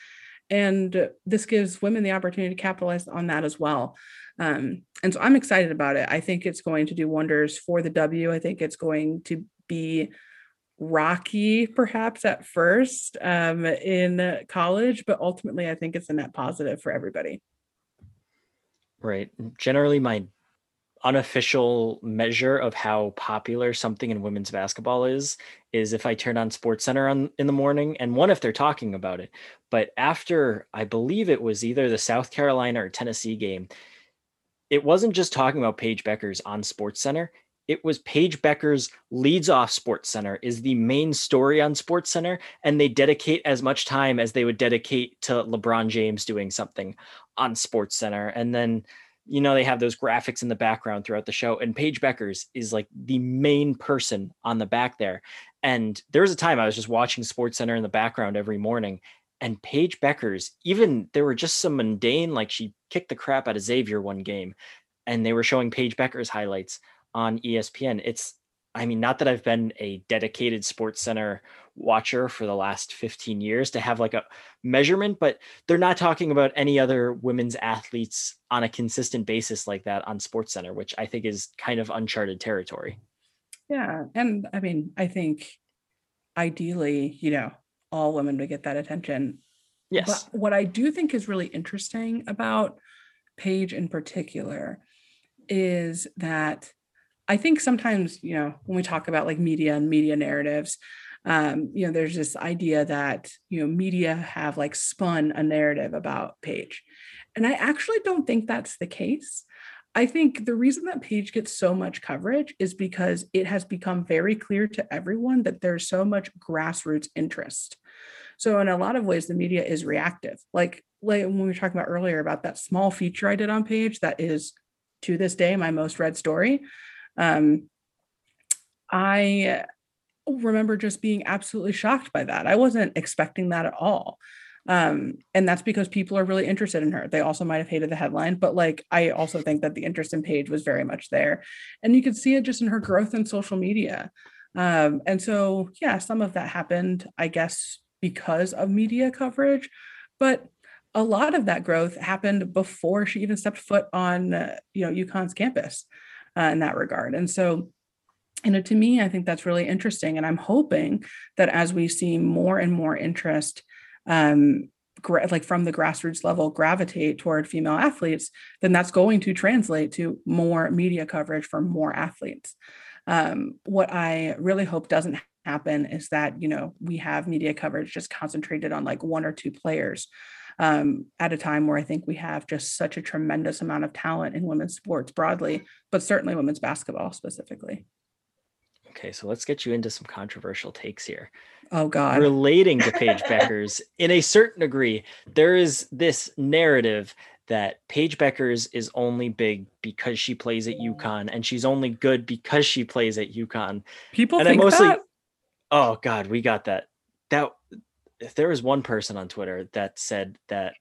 and this gives women the opportunity to capitalize on that as well. Um, and so i'm excited about it. I think it's going to do wonders for the w. I think it's going to be rocky perhaps at first um, in college but ultimately i think it's a net positive for everybody. Right. Generally my unofficial measure of how popular something in women's basketball is is if I turn on Sports Center on in the morning and one if they're talking about it. But after I believe it was either the South Carolina or Tennessee game, it wasn't just talking about Paige Bueckers on Sports Center. it was Paige Bueckers leads off Sports Center is the main story on Sports Center, and they dedicate as much time as they would dedicate to LeBron James doing something on Sports Center, and then you know they have those graphics in the background throughout the show, and Paige Bueckers is like the main person on the back there. And there was a time I was just watching Sports Center in the background every morning, and Paige Bueckers even there were just some mundane, like she kicked the crap out of Xavier one game, and they were showing Paige Bueckers highlights on ESPN. It's, I mean, not that I've been a dedicated Sports Center watcher for the last 15 years to have like a measurement, but they're not talking about any other women's athletes on a consistent basis like that on Sports Center, which I think is kind of uncharted territory. Yeah. And I mean, I think ideally, you know, all women would get that attention. Yes. But what I do think is really interesting about Paige in particular is that I think sometimes, you know, when we talk about like media and media narratives, um, you know, there's this idea that, you know, media have like spun a narrative about Paige. And I actually don't think that's the case. I think the reason that Paige gets so much coverage is because it has become very clear to everyone that there's so much grassroots interest. So in a lot of ways, the media is reactive. Like, like when we were talking about earlier about that small feature I did on Paige that is to this day my most read story. Um, I remember just being absolutely shocked by that. I wasn't expecting that at all. Um, and that's because people are really interested in her. They also might have hated the headline, but like I also think that the interest in Paige was very much there. And you could see it just in her growth in social media. Um, and so yeah, some of that happened, I guess, because of media coverage, but a lot of that growth happened before she even stepped foot on uh, you know UConn's campus uh, in that regard. And so you know to me i think that's really interesting and i'm hoping that as we see more and more interest um, gra- like from the grassroots level gravitate toward female athletes, then that's going to translate to more media coverage for more athletes. Um, what I really hope doesn't happen is that you know we have media coverage just concentrated on like one or two players um, at a time where I think we have just such a tremendous amount of talent in women's sports broadly, but certainly women's basketball specifically. Okay, so let's get you into some controversial takes here. Oh God. Relating to Paige Bueckers, in a certain degree, there is this narrative that Paige Bueckers is only big because she plays at UConn and she's only good because she plays at UConn. People and think I mostly that? Oh God, we got that. That if there was one person on Twitter that said that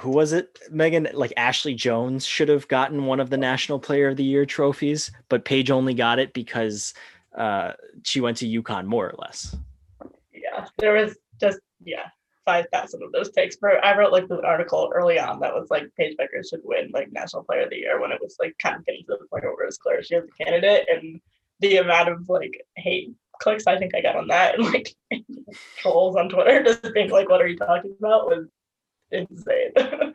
who was it, Megan? Like Ashley Joens should have gotten one of the National Player of the Year trophies, but Paige only got it because uh, she went to UConn, more or less. Yeah, there was just yeah five thousand of those takes. For I wrote like the article early on that was like Paige Bueckers should win like National Player of the Year when it was like kind of getting to the point where it was clear she was a candidate, and the amount of like hate clicks I think I got on that and like trolls on Twitter just being like, "What are you talking about?" was insane.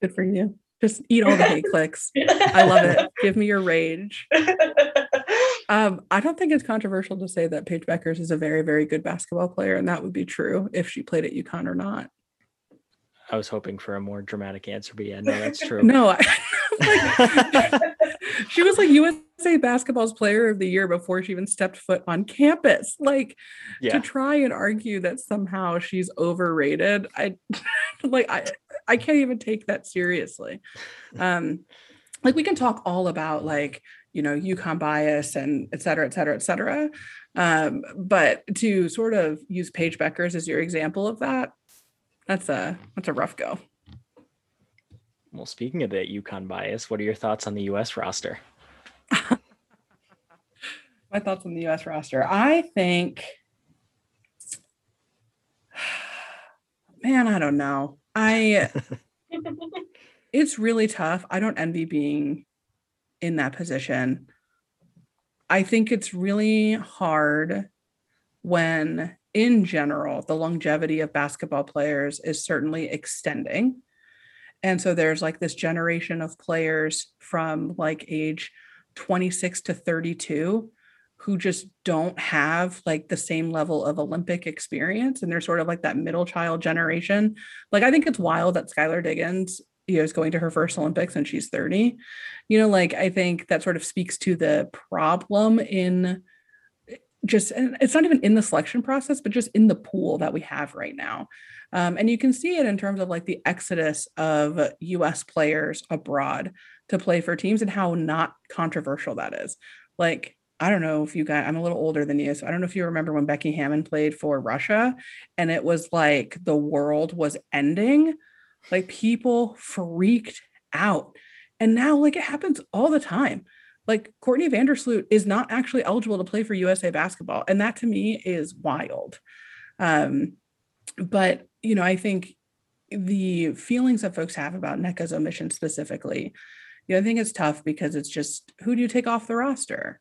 Good for you. Just eat all the hate clicks. I love it. Give me your rage. Um, I don't think it's controversial to say that Paige Bueckers is a very, very good basketball player, and that would be true if she played at UConn or not. I was hoping for a more dramatic answer, but yeah, no, that's true. no, I, like, she was like USA basketball's player of the year before she even stepped foot on campus. Like yeah. to try and argue that somehow she's overrated, I like I I can't even take that seriously. Um, like we can talk all about like you know UConn bias and et cetera, et cetera, et cetera. Um, but to sort of use Paige Bueckers as your example of that, that's a that's a rough go. Well, speaking of that UConn bias, what are your thoughts on the US roster? My thoughts on the US roster. I think man, I don't know. I it's really tough. I don't envy being in that position. I think it's really hard when in general, the longevity of basketball players is certainly extending. And so there's like this generation of players from like age 26 to 32 who just don't have like the same level of Olympic experience. And they're sort of like that middle child generation. Like, I think it's wild that Skylar Diggins you know is going to her first olympics and she's 30 you know like i think that sort of speaks to the problem in just and it's not even in the selection process but just in the pool that we have right now um, and you can see it in terms of like the exodus of us players abroad to play for teams and how not controversial that is like I don't know if you guys, I'm a little older than you. So I don't know if you remember when Becky Hammon played for Russia and it was like the world was ending. Like people freaked out. And now, like, it happens all the time. Like, Courtney Vandersloot is not actually eligible to play for USA basketball. And that to me is wild. Um, but, you know, I think the feelings that folks have about Nneka's omission specifically, you know, I think it's tough because it's just who do you take off the roster?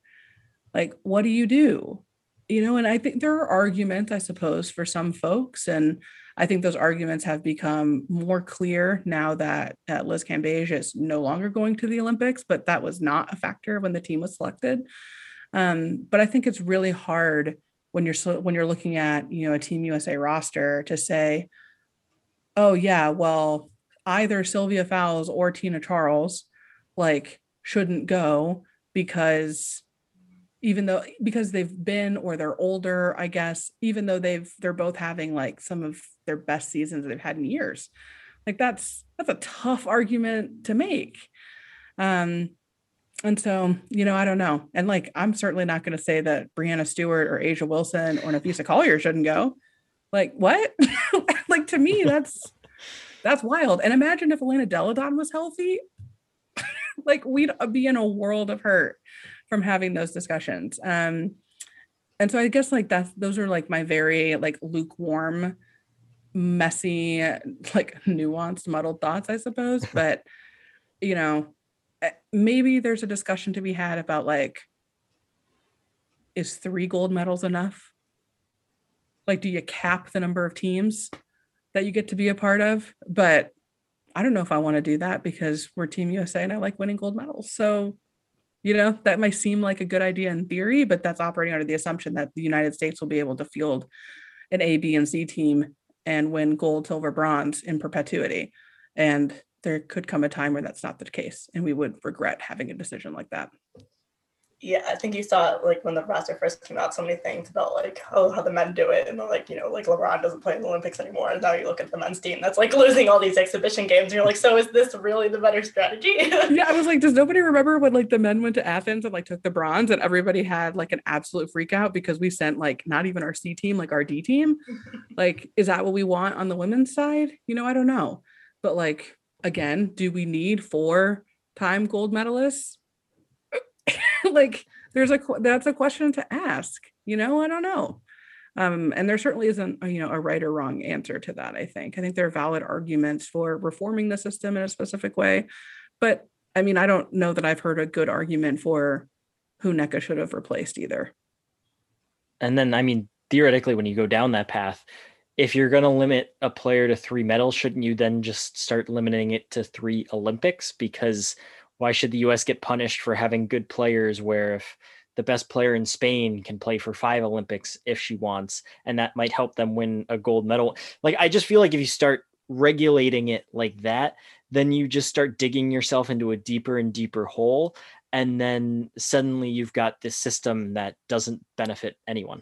like what do you do you know and i think there are arguments i suppose for some folks and i think those arguments have become more clear now that liz cambage is no longer going to the olympics but that was not a factor when the team was selected um, but i think it's really hard when you're when you're looking at you know a team usa roster to say oh yeah well either sylvia fowles or tina charles like shouldn't go because even though because they've been or they're older i guess even though they've they're both having like some of their best seasons they've had in years. Like that's that's a tough argument to make. Um and so you know i don't know. And like i'm certainly not going to say that breanna stewart or a'ja wilson or napheesa collier shouldn't go. Like what? Like to me that's that's wild. And imagine if elena delle donne was healthy like we'd be in a world of hurt from having those discussions. Um, and so I guess like that's those are like my very like lukewarm, messy, like nuanced, muddled thoughts, I suppose. But you know, eh, maybe there's a discussion to be had about like, is three gold medals enough? Like, do you cap the number of teams that you get to be a part of? But I don't know if I want to do that because we're Team USA and I like winning gold medals. So you know that might seem like a good idea in theory but that's operating under the assumption that the united states will be able to field an a b and c team and win gold silver bronze in perpetuity and there could come a time where that's not the case and we would regret having a decision like that yeah, I think you saw like when the roster first came out, so many things about like, oh, how the men do it, and they're like, you know, like LeBron doesn't play in the Olympics anymore, and now you look at the men's team that's like losing all these exhibition games, and you're like, so is this really the better strategy? yeah, I was like, does nobody remember when like the men went to Athens and like took the bronze, and everybody had like an absolute freak out because we sent like not even our C team, like our D team. like, is that what we want on the women's side? You know, I don't know, but like again, do we need four time gold medalists? like there's a that's a question to ask you know? I don't know. Um, and there certainly isn't you know a right or wrong answer to that i think. I think there are valid arguments for reforming the system in a specific way. But i mean i don't know that i've heard a good argument for who Nneka should have replaced either. And then i mean theoretically when you go down that path if you're going to limit a player to three medals shouldn't you then just start limiting it to three olympics? Because why should the US get punished for having good players where if the best player in Spain can play for five Olympics if she wants, and that might help them win a gold medal. Like, I just feel like if you start regulating it like that, then you just start digging yourself into a deeper and deeper hole. And then suddenly you've got this system that doesn't benefit anyone.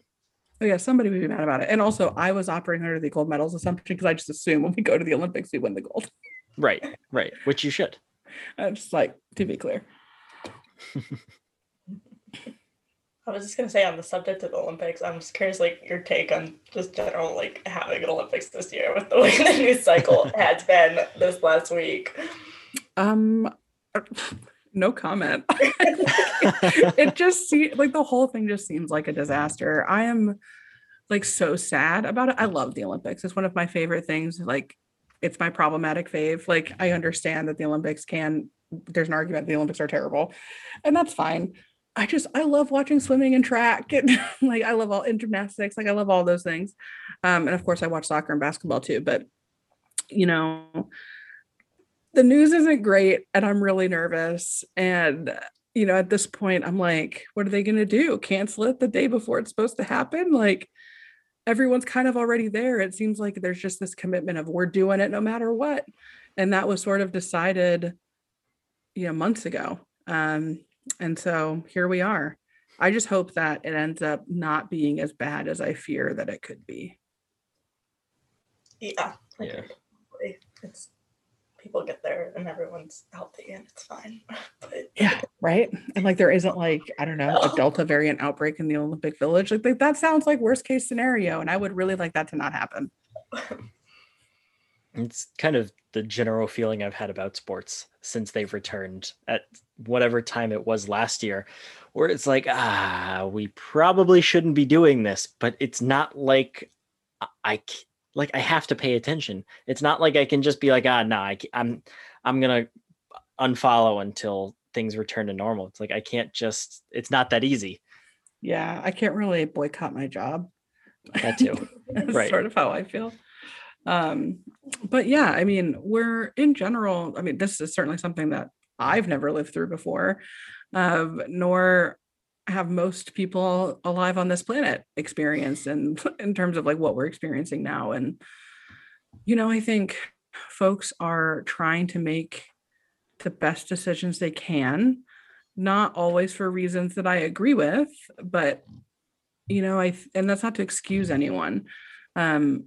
Oh, yeah, somebody would be mad about it. And also, I was operating under the gold medals assumption because I just assume when we go to the Olympics, we win the gold. Right, right, which you should. I'm just like to be clear. I was just gonna say on the subject of the Olympics, I'm just curious, like your take on just general like having an Olympics this year with the way the news cycle has been this last week. Um, no comment. it just seems like the whole thing just seems like a disaster. I am like so sad about it. I love the Olympics. It's one of my favorite things. Like it's my problematic fave. Like I understand that the Olympics can there's an argument the Olympics are terrible. And that's fine. I just I love watching swimming and track and like I love all in gymnastics, like I love all those things. Um, and of course I watch soccer and basketball too, but you know, the news isn't great and I'm really nervous. And you know, at this point, I'm like, what are they gonna do? Cancel it the day before it's supposed to happen? Like everyone's kind of already there. It seems like there's just this commitment of we're doing it no matter what. and that was sort of decided you know months ago um and so here we are i just hope that it ends up not being as bad as i fear that it could be Yeah. I Yeah. It's people get there and everyone's healthy and it's fine. But yeah right? And like there isn't like i don't know a delta variant outbreak in the olympic village. Like that- that sounds like worst case scenario and i would really like that to not happen. It's kind of the general feeling I've had about sports since they've returned at whatever time it was last year, where it's like, ah, we probably shouldn't be doing this, but it's not like I- I c- like I have to pay attention. It's not like I can just be like, ah, nah, I, ca- I'm I'm gonna unfollow until things return to normal. It's like I can't just. It's not that easy. yeah i can't really boycott my job That too. That's Right. sort of how I feel. Um, but yeah, I mean, we're in general, I mean, this is certainly something that I've never lived through before, um, nor have most people alive on this planet experienced in in terms of like what we're experiencing now. And you know, I think folks are trying to make the best decisions they can, not always for reasons that I agree with, but you know i and that's not to excuse anyone um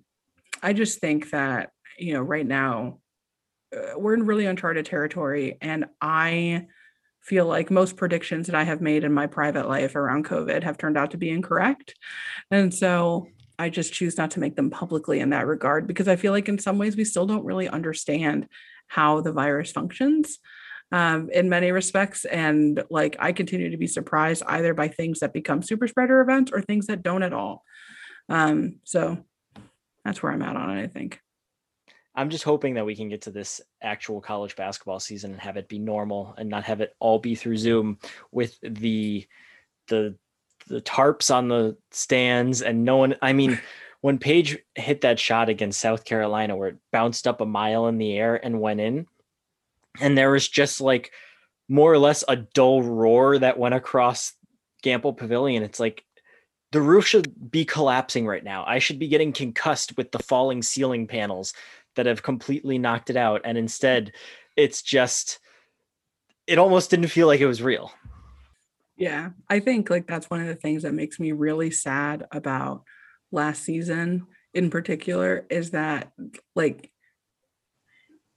i just think that you know right now uh, we're in really uncharted territory and i feel like most predictions that i have made in my private life around covid have turned out to be incorrect and so i just choose not to make them publicly in that regard because i feel like in some ways we still don't really understand how the virus functions um, in many respects. And like I continue to be surprised either by things that become super spreader events or things that don't at all. Um, so that's where I'm at on it, I think. I'm just hoping that we can get to this actual college basketball season and have it be normal and not have it all be through Zoom with the the the tarps on the stands and no one I mean when Paige hit that shot against South Carolina where it bounced up a mile in the air and went in and there was just like more or less a dull roar that went across Gampel Pavilion it's like the roof should be collapsing right now. I should be getting concussed with the falling ceiling panels that have completely knocked it out. And instead, it's just, it almost didn't feel like it was real. Yeah, I think like that's one of the things that makes me really sad about last season in particular is that like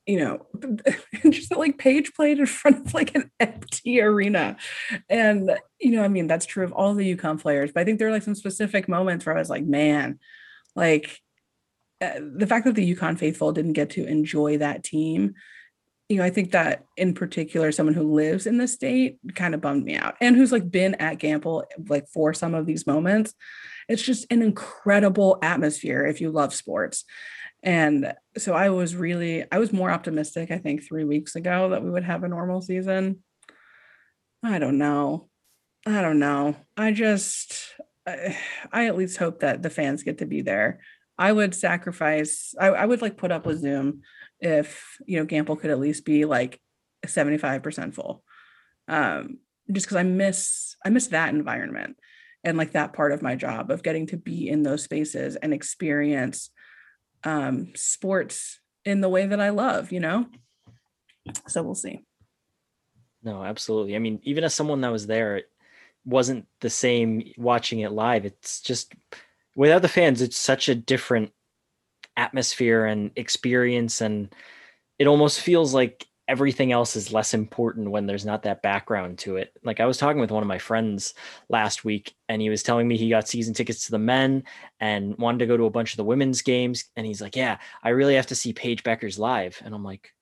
you know just that like Paige played in front of like an empty arena and you know I mean that's true of all the UConn players but I think there are like some specific moments where I was like man like the fact that the UConn faithful didn't get to enjoy that team you know, I think that in particular, someone who lives in the state kind of bummed me out and who's like been at Gampel like for some of these moments. It's just an incredible atmosphere if you love sports. And so I was really, I was more optimistic, I think, three weeks ago that we would have a normal season. I don't know. I don't know. I just, I, I at least hope that the fans get to be there. I would sacrifice, I, I would like put up with Zoom if you know Gampel could at least be like 75% full. Um, just because I miss I miss that environment and like that part of my job of getting to be in those spaces and experience um sports in the way that I love, you know. So we'll see. No, absolutely. I mean, even as someone that was there, it wasn't the same watching it live. It's just without the fans, it's such a different atmosphere and experience. And it almost feels like everything else is less important when there's not that background to it. Like I was talking with one of my friends last week and he was telling me he got season tickets to the men and wanted to go to a bunch of the women's games. And he's like, Yeah, I really have to see Paige Bueckers live. And I'm like,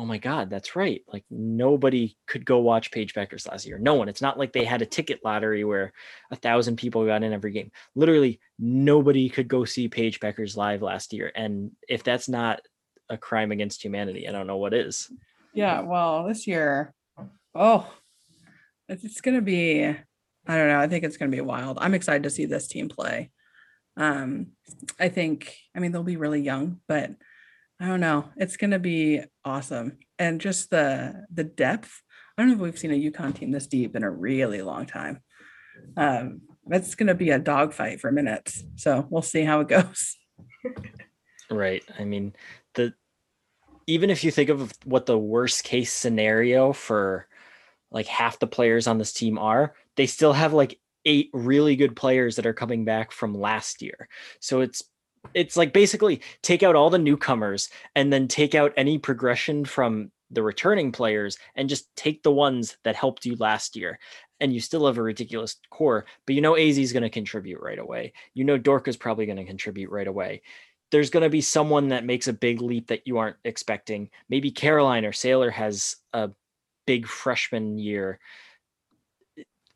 Oh my God, that's right. Like nobody could go watch Paige Bueckers last year. No one. It's not like they had a ticket lottery where a thousand people got in every game. Literally nobody could go see Paige Bueckers live last year. And if that's not a crime against humanity, I don't know what is. Yeah, well, this year, oh, it's, it's gonna be, I don't know. I think it's gonna be wild. I'm excited to see this team play. Um, I think, I mean, they'll be really young, but I don't know. It's gonna be awesome. And just the the depth. I don't know if we've seen a UConn team this deep in a really long time. Um, it's gonna be a dogfight for minutes. So we'll see how it goes. Right. I mean, the even if you think of what the worst case scenario for like half the players on this team are, they still have like eight really good players that are coming back from last year. So it's it's like basically take out all the newcomers and then take out any progression from the returning players and just take the ones that helped you last year. And you still have a ridiculous core but you know Azzi is going to contribute right away. You know dork is probably going to contribute right away. There's going to be someone that makes a big leap that you aren't expecting. Maybe caroline or saylor has a big freshman year.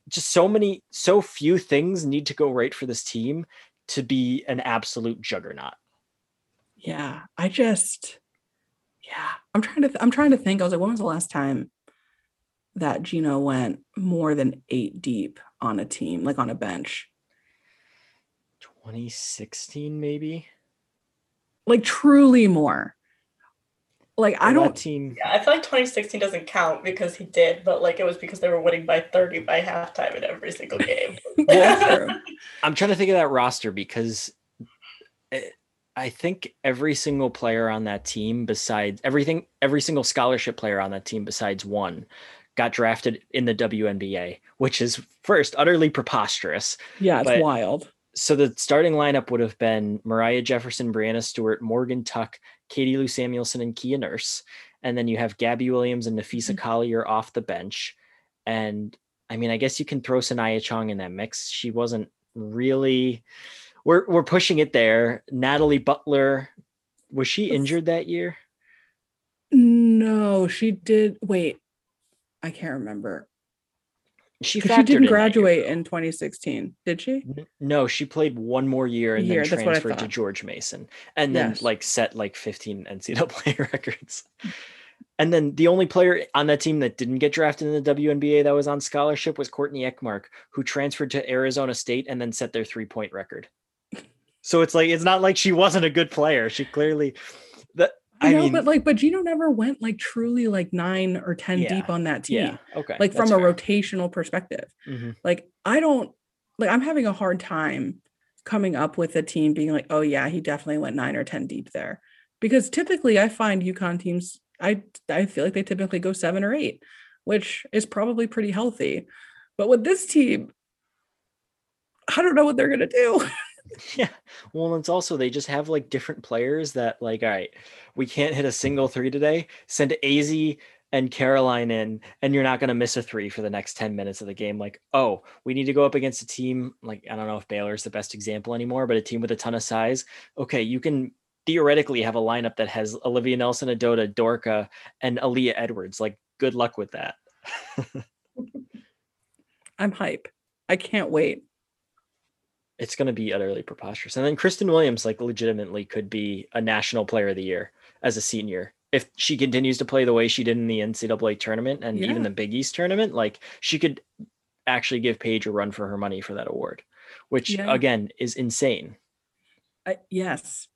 Just so many so few things need to go right for this team to be an absolute juggernaut yeah i just yeah, I'm trying to. Th- I'm trying to think. I was like, when was the last time that Geno went more than eight deep on a team, like on a bench? 2016, maybe. Like truly more. Like I don't. Team. Yeah, I feel like 2016 doesn't count because he did, but like it was because they were winning by 30 by halftime in every single game. well, I'm trying to think of that roster because. It, I think every single player on that team, besides everything, every single scholarship player on that team, besides one, got drafted in the WNBA, which is first utterly preposterous. Yeah, it's but, wild. So the starting lineup would have been Moriah Jefferson, Breanna Stewart, Morgan Tuck, Katie Lou Samuelson, and Kia Nurse. And then you have Gabby Williams and Napheesa mm-hmm. Collier off the bench. And I mean, I guess you can throw Saniya Chong in that mix. She wasn't really we're we're pushing it there. Natalie Butler, was she injured that year? No, she did. Wait, I can't remember. She, she didn't graduate in 2016, did she? No, she played one more year and year, then transferred to George Mason, and then yes. like set like 15 NCAA records. And then the only player on that team that didn't get drafted in the WNBA that was on scholarship was Courtney Ekmark, who transferred to Arizona State and then set their three point record. So it's like it's not like she wasn't a good player. She clearly that I, know, mean, but like, but Geno never went like truly like nine or ten yeah, deep on that team. Yeah. Okay. Like from a rotational perspective. Mm-hmm. Like I don't like I'm having a hard time coming up with a team being like, oh yeah, he definitely went nine or ten deep there. Because typically I find UConn teams, I I feel like they typically go seven or eight, which is probably pretty healthy. But with this team, I don't know what they're gonna do. Yeah. Well, it's also they just have like different players that like, all right, we can't hit a single three today. Send Azzi and Caroline in, and you're not gonna miss a three for the next 10 minutes of the game. Like, oh, we need to go up against a team, like I don't know if Baylor's the best example anymore, but a team with a ton of size. Okay, you can theoretically have a lineup that has Olivia Nelson-Ododa, Dorka, and Aaliyah Edwards. Like, good luck with that. I'm hype. I can't wait it's going to be utterly preposterous. And then Christyn Williams, like, legitimately could be a national player of the year as a senior if she continues to play the way she did in the NCAA tournament and yeah. even the Big East tournament. Like, she could actually give Paige a run for her money for that award, which yeah. again is insane. I, yes,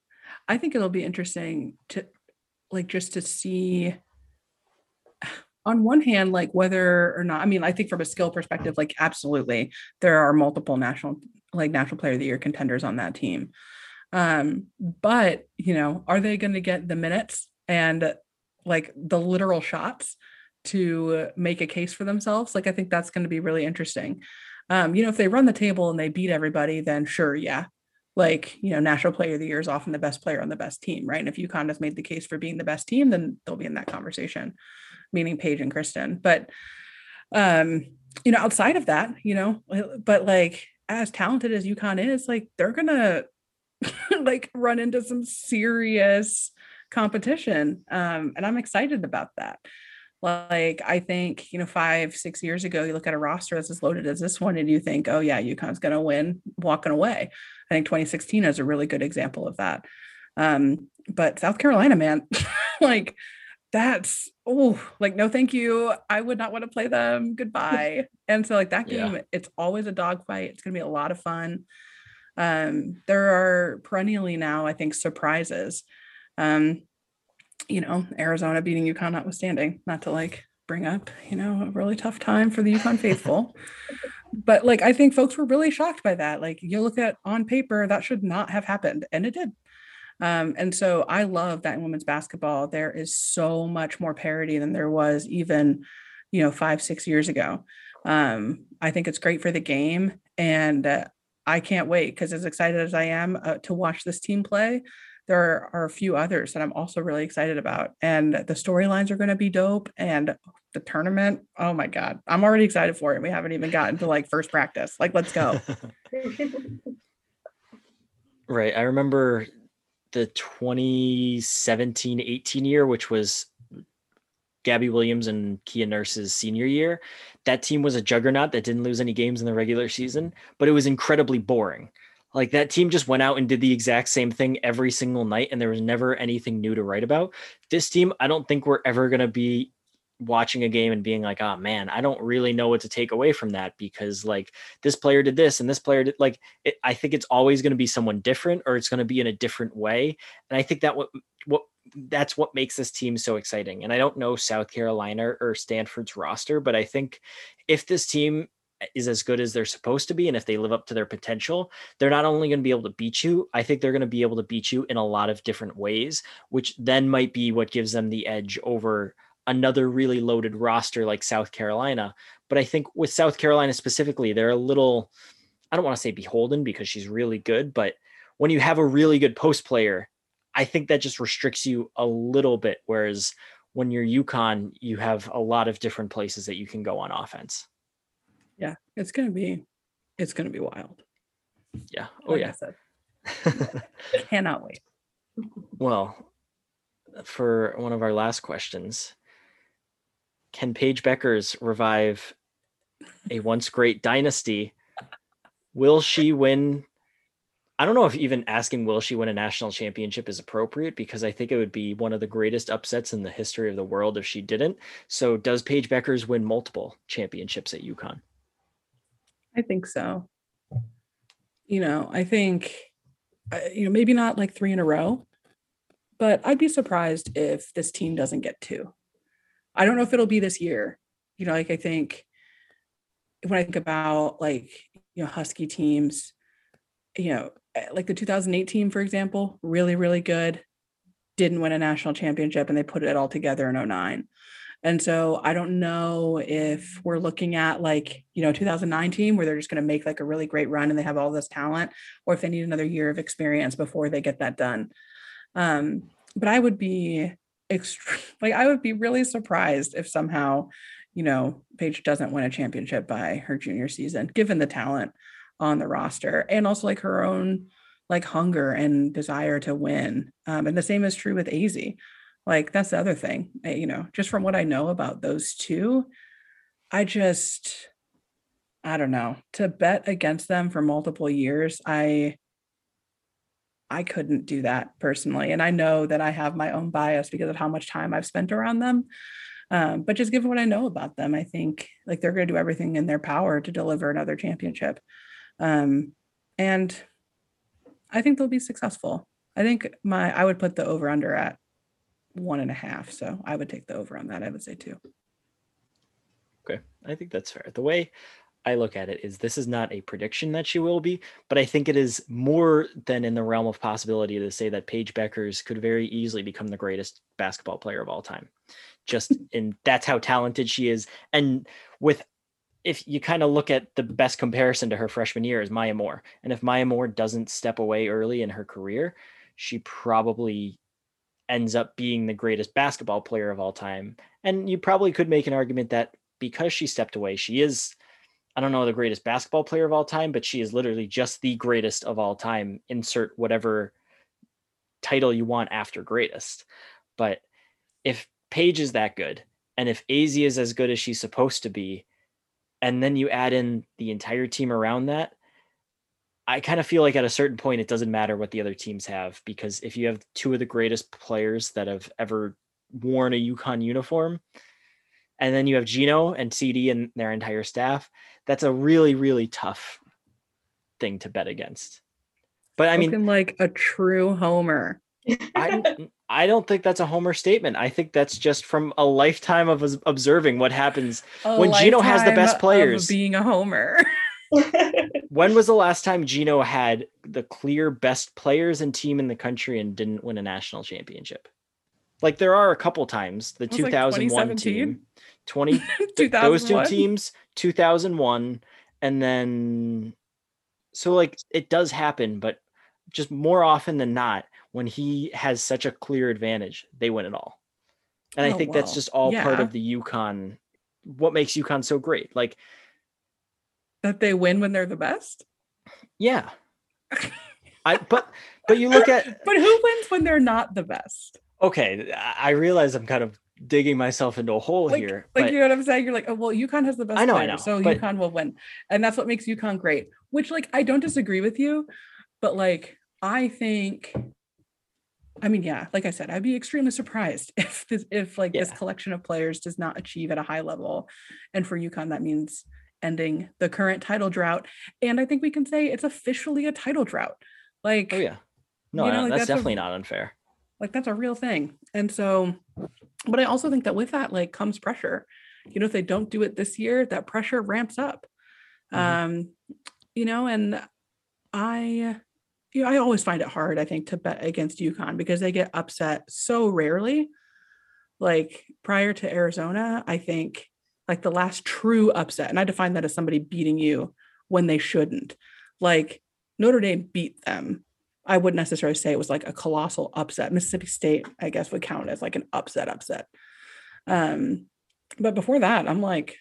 I think it'll be interesting to like just to see on one hand, like whether or not, I mean, I think from a skill perspective, like absolutely, there are multiple national like national player of the year contenders on that team. Um, but you know, are they going to get the minutes and like the literal shots to make a case for themselves? Like, I think that's going to be really interesting. Um, you know, if they run the table and they beat everybody, then sure, yeah. Like, you know, national player of the year is often the best player on the best team, right? And if UConn has made the case for being the best team, then they'll be in that conversation, meaning Paige and Christyn. But um, you know, outside of that, you know, but like as talented as UConn is, like they're gonna like run into some serious competition. Um, and I'm excited about that. Like I think, you know, five, six years ago, you look at a roster that's as loaded as this one, and you think, oh yeah, UConn's gonna win walking away. I think 2016 is a really good example of that. Um, but South Carolina, man, like that's oh like no thank you. I would not want to play them. Goodbye. And so like that game yeah. it's always a dogfight it's going to be a lot of fun. Um there are perennially now i think surprises. Um you know arizona beating UConn notwithstanding not to like bring up you know a really tough time for the UConn faithful. But like i think folks were really shocked by that. Like you look at on paper that should not have happened and it did Um, and so I love that in women's basketball, there is so much more parity than there was even, you know, five, six years ago. Um, I think it's great for the game. And uh, I can't wait because as excited as I am uh, to watch this team play, there are a few others that I'm also really excited about. And the storylines are going to be dope. And the tournament, oh my God, I'm already excited for it. We haven't even gotten to like first practice. Like, let's go. right. I remember the 2017 18 year, which was Gabby Williams and Kia Nurse's senior year. That team was a juggernaut that didn't lose any games in the regular season, but it was incredibly boring. Like that team just went out and did the exact same thing every single night, and there was never anything new to write about. This team, I don't think we're ever going to be watching a game and being like, oh man, I don't really know what to take away from that because like this player did this and this player did like it, I think it's always going to be someone different or it's going to be in a different way. And I think that what what that's what makes this team so exciting. And I don't know South Carolina or Stanford's roster, but I think if this team is as good as they're supposed to be and if they live up to their potential they're not only going to be able to beat you i think they're going to be able to beat you in a lot of different ways which then might be what gives them the edge over another really loaded roster like South Carolina. But I think with South Carolina specifically, they're a little, I don't want to say beholden because she's really good, but when you have a really good post player, I think that just restricts you a little bit. Whereas when you're UConn, you have a lot of different places that you can go on offense. Yeah, it's gonna be, it's gonna be wild. Yeah. Oh like yeah. Cannot wait. Well, for one of our last questions, can Paige Bueckers revive a once great dynasty? Will she win? I don't know if even asking will she win a national championship is appropriate because I think it would be one of the greatest upsets in the history of the world if she didn't. So, does Paige Bueckers win multiple championships at UConn? I think so. You know, I think, uh, you know, maybe not like three in a row, but I'd be surprised if this team doesn't get two. I don't know if it'll be this year. You know, like I think when I think about like, you know, Husky teams, you know, eh, like the 2018, for example, really, really good, didn't win a national championship and they put it all together in 09. And so I don't know if we're looking at like, you know, 2019 where they're just going to make like a really great run and they have all this talent, or if they need another year of experience before they get that done. Um, but I would be extreme like I would be really surprised if somehow, you know, Paige doesn't win a championship by her junior season, given the talent on the roster and also like her own like hunger and desire to win. Um, and the same is true with Azzi. Like that's the other thing, I, you know, just from what I know about those two, I just, I don't know, to bet against them for multiple years. I, I couldn't do that personally. And I know that I have my own bias because of how much time I've spent around them. Um, but just given what I know about them, I think like they're going to do everything in their power to deliver another championship. Um, and I think they'll be successful. I think my I would put the over under at one and a half. So I would take the over on that. I would say two. Okay. I think that's fair. The way I look at it is this is not a prediction that she will be, but I think it is more than in the realm of possibility to say that Paige Bueckers could very easily become the greatest basketball player of all time. Just in that's how talented she is. And with if you kind of look at the best comparison to her freshman year is Maya Moore. And if Maya Moore doesn't step away early in her career, she probably ends up being the greatest basketball player of all time. And you probably could make an argument that because she stepped away, she is I don't know the greatest basketball player of all time, but she is literally just the greatest of all time. Insert whatever title you want after greatest. But if Paige is that good, and if Azzi is as good as she's supposed to be, and then you add in the entire team around that, I kind of feel like at a certain point it doesn't matter what the other teams have because if you have two of the greatest players that have ever worn a UConn uniform, and then you have Geno and CD and their entire staff, that's a really really tough thing to bet against. But I mean, like a true homer. I I don't think that's a homer statement. I think that's just from a lifetime of observing what happens a when Geno has the best players. being a homer. when was the last time Geno had the clear best players and team in the country and didn't win a national championship? Like there are a couple times. The It was like 2001 team, 20 th- those two teams, 2001 and then so like it does happen, but just more often than not when he has such a clear advantage, they win it all. And I Oh, think that's just all part of the UConn what makes UConn so great. Like that they win when they're the best. yeah. I but but you look at But who wins when they're not the best? okay, I I realize I'm kind of digging myself into a hole Like, here. like but you know what I'm saying? You're like, oh well, UConn has the best I know, I players, know, so but- UConn will win, and that's what makes UConn great. Which, like, I don't disagree with you, but like, I think, I mean, yeah, like I said, I'd be extremely surprised if this, if like this collection of players does not achieve at a high level, and for UConn that means ending the current title drought. And I think we can say it's officially a title drought. Like, oh yeah. No, you know, no, like, that's, that's a- definitely not unfair. Like that's a real thing. And so but i also think that with that like comes pressure. You know if they don't do it this year that pressure ramps up. Mhm. um you know and i you know i always find it hard i think to bet against UConn because they get upset so rarely. Like prior to arizona i think like the last true upset and i define that as somebody beating you when they shouldn't. Like notre dame beat them I wouldn't necessarily say it was like a colossal upset. Mississippi State, I guess, would count as like an upset upset. Um, but before that, I'm like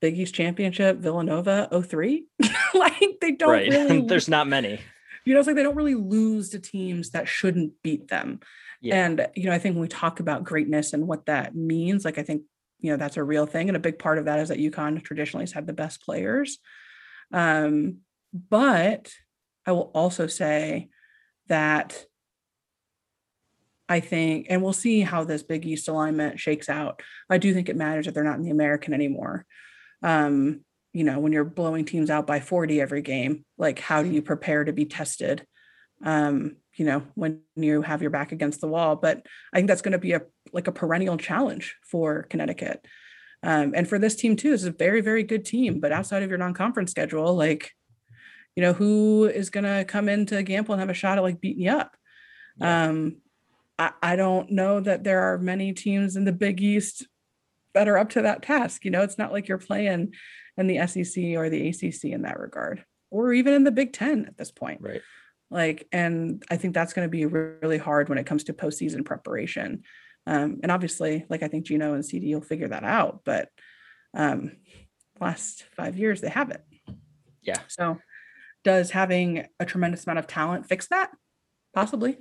Big East Championship, Villanova 03. like they don't right. really There's not many. you know, it's like they don't really lose to teams that shouldn't beat them. Yeah. And, you know, I think when we talk about greatness and what that means, like I think, you know, that's a real thing. And a big part of that is that UConn traditionally has had the best players. Um, but I will also say that I think, and we'll see how this Big East alignment shakes out. I do think it matters that they're not in the American anymore. Um, you know, when you're blowing teams out by 40 every game, like how do you prepare to be tested? Um, you know, when you have your back against the wall. But I think that's going to be a like a perennial challenge for Connecticut. Um, and for this team too, this is a very, very good team. But outside of your non-conference schedule, like, you know, who is gonna come into Gampel and have a shot at like beating you up? Yeah. Um, I, I don't know that there are many teams in the Big East that are up to that task. You know, it's not like you're playing in the SEC or the ACC in that regard, or even in the Big Ten at this point. Right. Like, and I think that's going to be really hard when it comes to postseason preparation. Um, and obviously, like I think Geno and CD will figure that out, but um, last five years they haven't. Yeah. So, does having a tremendous amount of talent fix that? Possibly.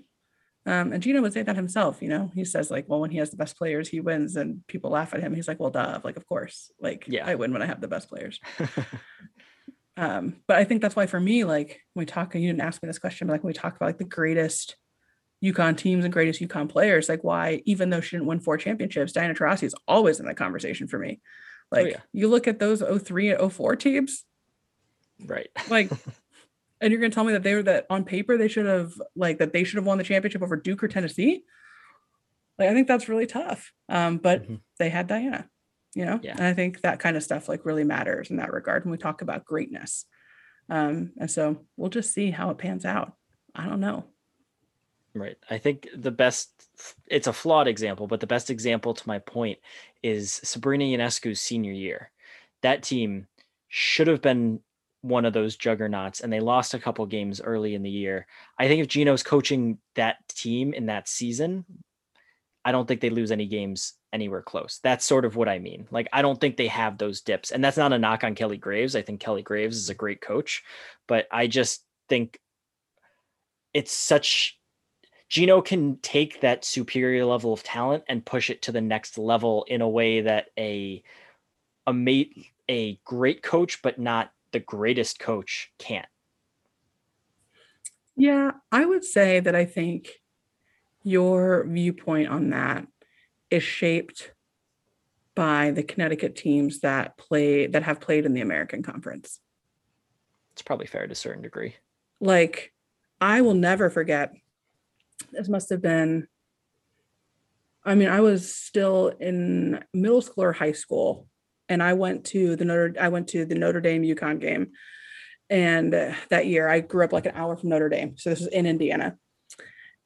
Um, and Geno would say that himself. You know, he says like, well, when he has the best players, he wins, and people laugh at him. He's like, well, duh. Like, of course. Like, Yeah. I win when I have the best players. Um, but I think that's why for me, like when we talk, and you didn't ask me this question, but like when we talk about like the greatest UConn teams and greatest UConn players, like why, even though she didn't win four championships, Diana Taurasi is always in that conversation for me. Like yeah. you look at those 03 and 04 teams, right. like, and you're gonna tell me that they were that on paper they should have like that they should have won the championship over Duke or Tennessee. Like I think that's really tough. Um, but Mhm. they had Diana, you know, Yeah. and I think that kind of stuff like really matters in that regard when we talk about greatness. Um, and so we'll just see how it pans out. I don't know. Right. I think the best, it's a flawed example, but the best example to my point is Sabrina Ionescu's senior year. That team should have been one of those juggernauts, and they lost a couple games early in the year. I think if Geno's coaching that team in that season, I don't think they lose any games anywhere close. That's sort of what I mean. Like, I don't think they have those dips. And that's not a knock on Kelly Graves. I think Kelly Graves is a great coach, but I just think it's such Geno can take that superior level of talent and push it to the next level in a way that a a mate a great coach but not the greatest coach can't. Yeah, I would say that I think your viewpoint on that is shaped by the Connecticut teams that play that have played in the American Conference. It's probably fair to a certain degree. Like I will never forget this must have been I mean, I was still in middle school or high school and I went to the Notre I went to the Notre Dame UConn game, and uh, that year I grew up like an hour from Notre Dame, so this was in Indiana,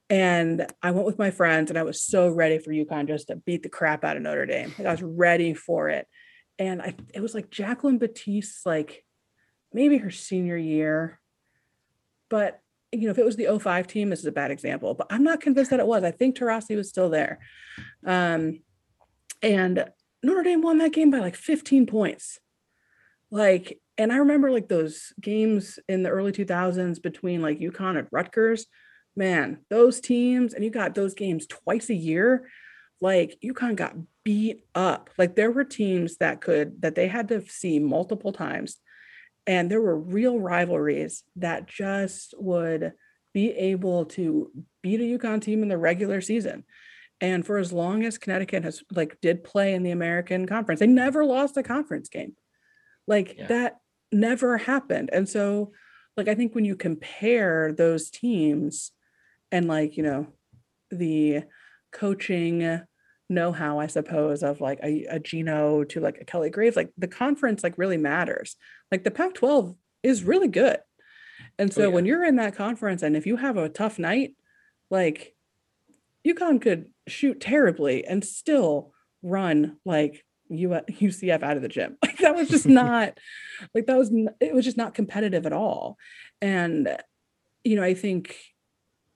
and I went with my friends, and I was so ready for UConn just to beat the crap out of Notre Dame. Like I was ready for it, and I it was like Jacqueline Batteast, like maybe her senior year, but you know, if it was the 05 team, this is a bad example, but I'm not convinced that it was. I think Taurasi was still there. Um, and Notre Dame won that game by like 15 points. Like, and I remember like those games in the early 2000s between like UConn and Rutgers. Man, those teams, and you got those games twice a year. Like UConn got beat up. Like there were teams that could that they had to see multiple times and there were real rivalries that just would be able to beat a UConn team in the regular season. And for as long as Connecticut has like did play in the American Conference, they never lost a conference game. Like yeah. that never happened. And so like I think when you compare those teams and like, you know, the coaching know-how, I suppose, of like a, a Geno to like a Kelly Graves, like the conference like really matters. Like the Pac-12 is really good. And oh, so oh, yeah. when you're in that conference and if you have a tough night, like UConn could shoot terribly and still run like UCF out of the gym. Like that was just not like that was it was just not competitive at all. And you know, I think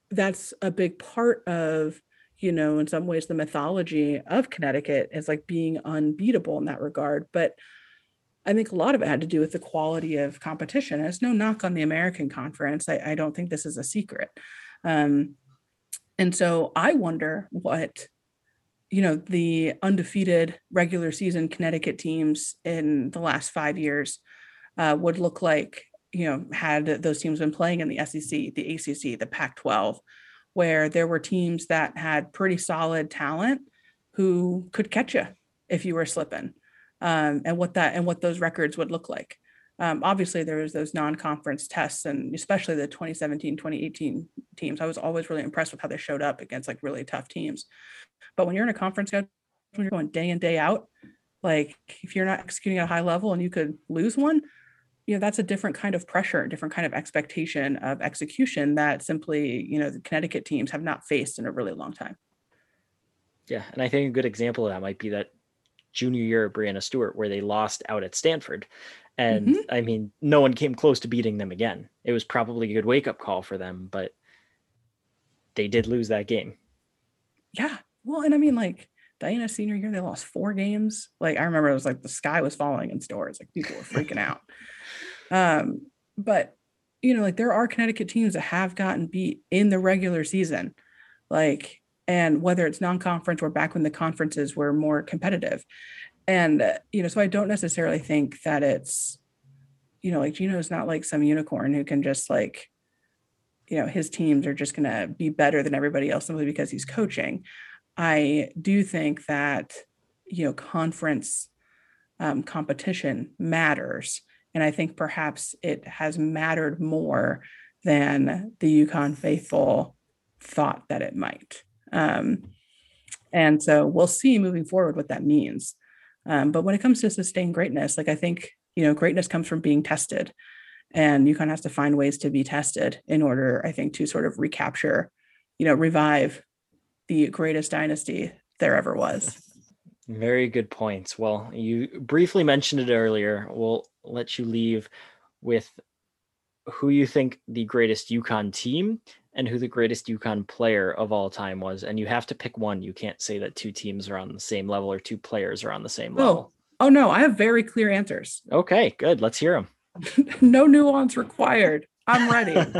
that's a big part of you know, in some ways, the mythology of Connecticut is like being unbeatable in that regard. But I think a lot of it had to do with the quality of competition. There's no knock on the American Conference. I, I don't think this is a secret. Um, and so I wonder what, you know, the undefeated regular season Connecticut teams in the last five years uh, would look like, you know, had those teams been playing in the SEC, the ACC, the Pac 12 where there were teams that had pretty solid talent who could catch you if you were slipping um, and what that and what those records would look like um, obviously there was those non-conference tests and especially the 2017 2018 teams i was always really impressed with how they showed up against like really tough teams. But when you're in a conference when you're going day in day out like if you're not executing at a high level and you could lose one you know that's a different kind of pressure different kind of expectation of execution that simply you know the connecticut teams have not faced in a really long time. Yeah and i think a good example of that might be that junior year of breanna stewart where they lost out at stanford and mm-hmm. i mean no one came close to beating them again it was probably a good wake-up call for them but they did lose that game yeah well and i mean like Diana senior year, they lost four games. Like I remember it was like the sky was falling in Storrs. Like people were freaking out. Um, but you know, like there are Connecticut teams that have gotten beat in the regular season. Like, and whether it's non-conference or back when the conferences were more competitive. And uh, you know, so I don't necessarily think that it's, you know, like Geno's not like some unicorn who can just like, you know, his teams are just gonna be better than everybody else simply because he's coaching. I do think that you know conference um, competition matters, and I think perhaps it has mattered more than the UConn faithful thought that it might. Um, and so we'll see moving forward what that means. Um, but when it comes to sustained greatness, like I think you know greatness comes from being tested, and UConn has to find ways to be tested in order, I think, to sort of recapture, you know, revive the greatest dynasty there ever was. Very good points. Well, you briefly mentioned it earlier. We'll let you leave with who you think the greatest UConn team and who the greatest UConn player of all time was. And you have to pick one. You can't say that two teams are on the same level or two players are on the same level. Oh, oh no, I have very clear answers. Okay, good. Let's hear them. no nuance required. I'm ready.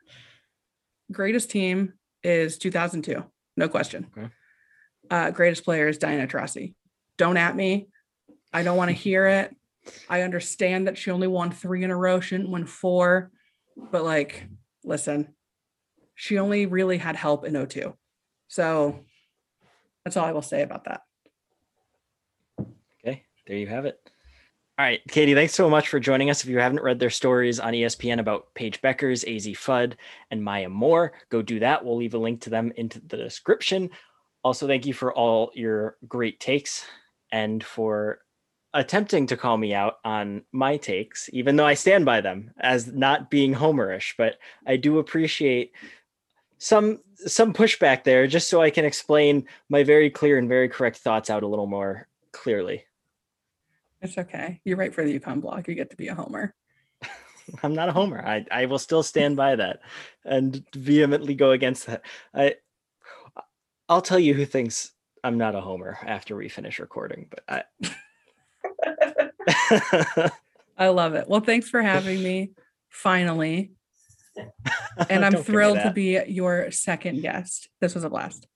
greatest team is 2002 no question. Okay. Uh, greatest player is Diana Taurasi. Don't at me. I don't want to hear it. I understand that she only won three in a row, shouldn't win four, but like, listen, she only really had help in 02. So that's all I will say about that. Okay, there you have it. All right, Katie, thanks so much for joining us. If you haven't read their stories on ESPN about Paige Bueckers, Azzi Fudd, and Maya Moore, go do that. We'll leave a link to them into the description. Also, thank you for all your great takes and for attempting to call me out on my takes, even though I stand by them as not being Homerish. But I do appreciate some some pushback there, just so I can explain my very clear and very correct thoughts out a little more clearly. It's okay. You write for the UConn block. You get to be a homer. I'm not a homer. I, I will still stand by that and vehemently go against that. I I'll tell you who thinks I'm not a homer after we finish recording, but I I love it. Well, thanks for having me finally. And I'm Don't give me thrilled to be your second guest. This was a blast.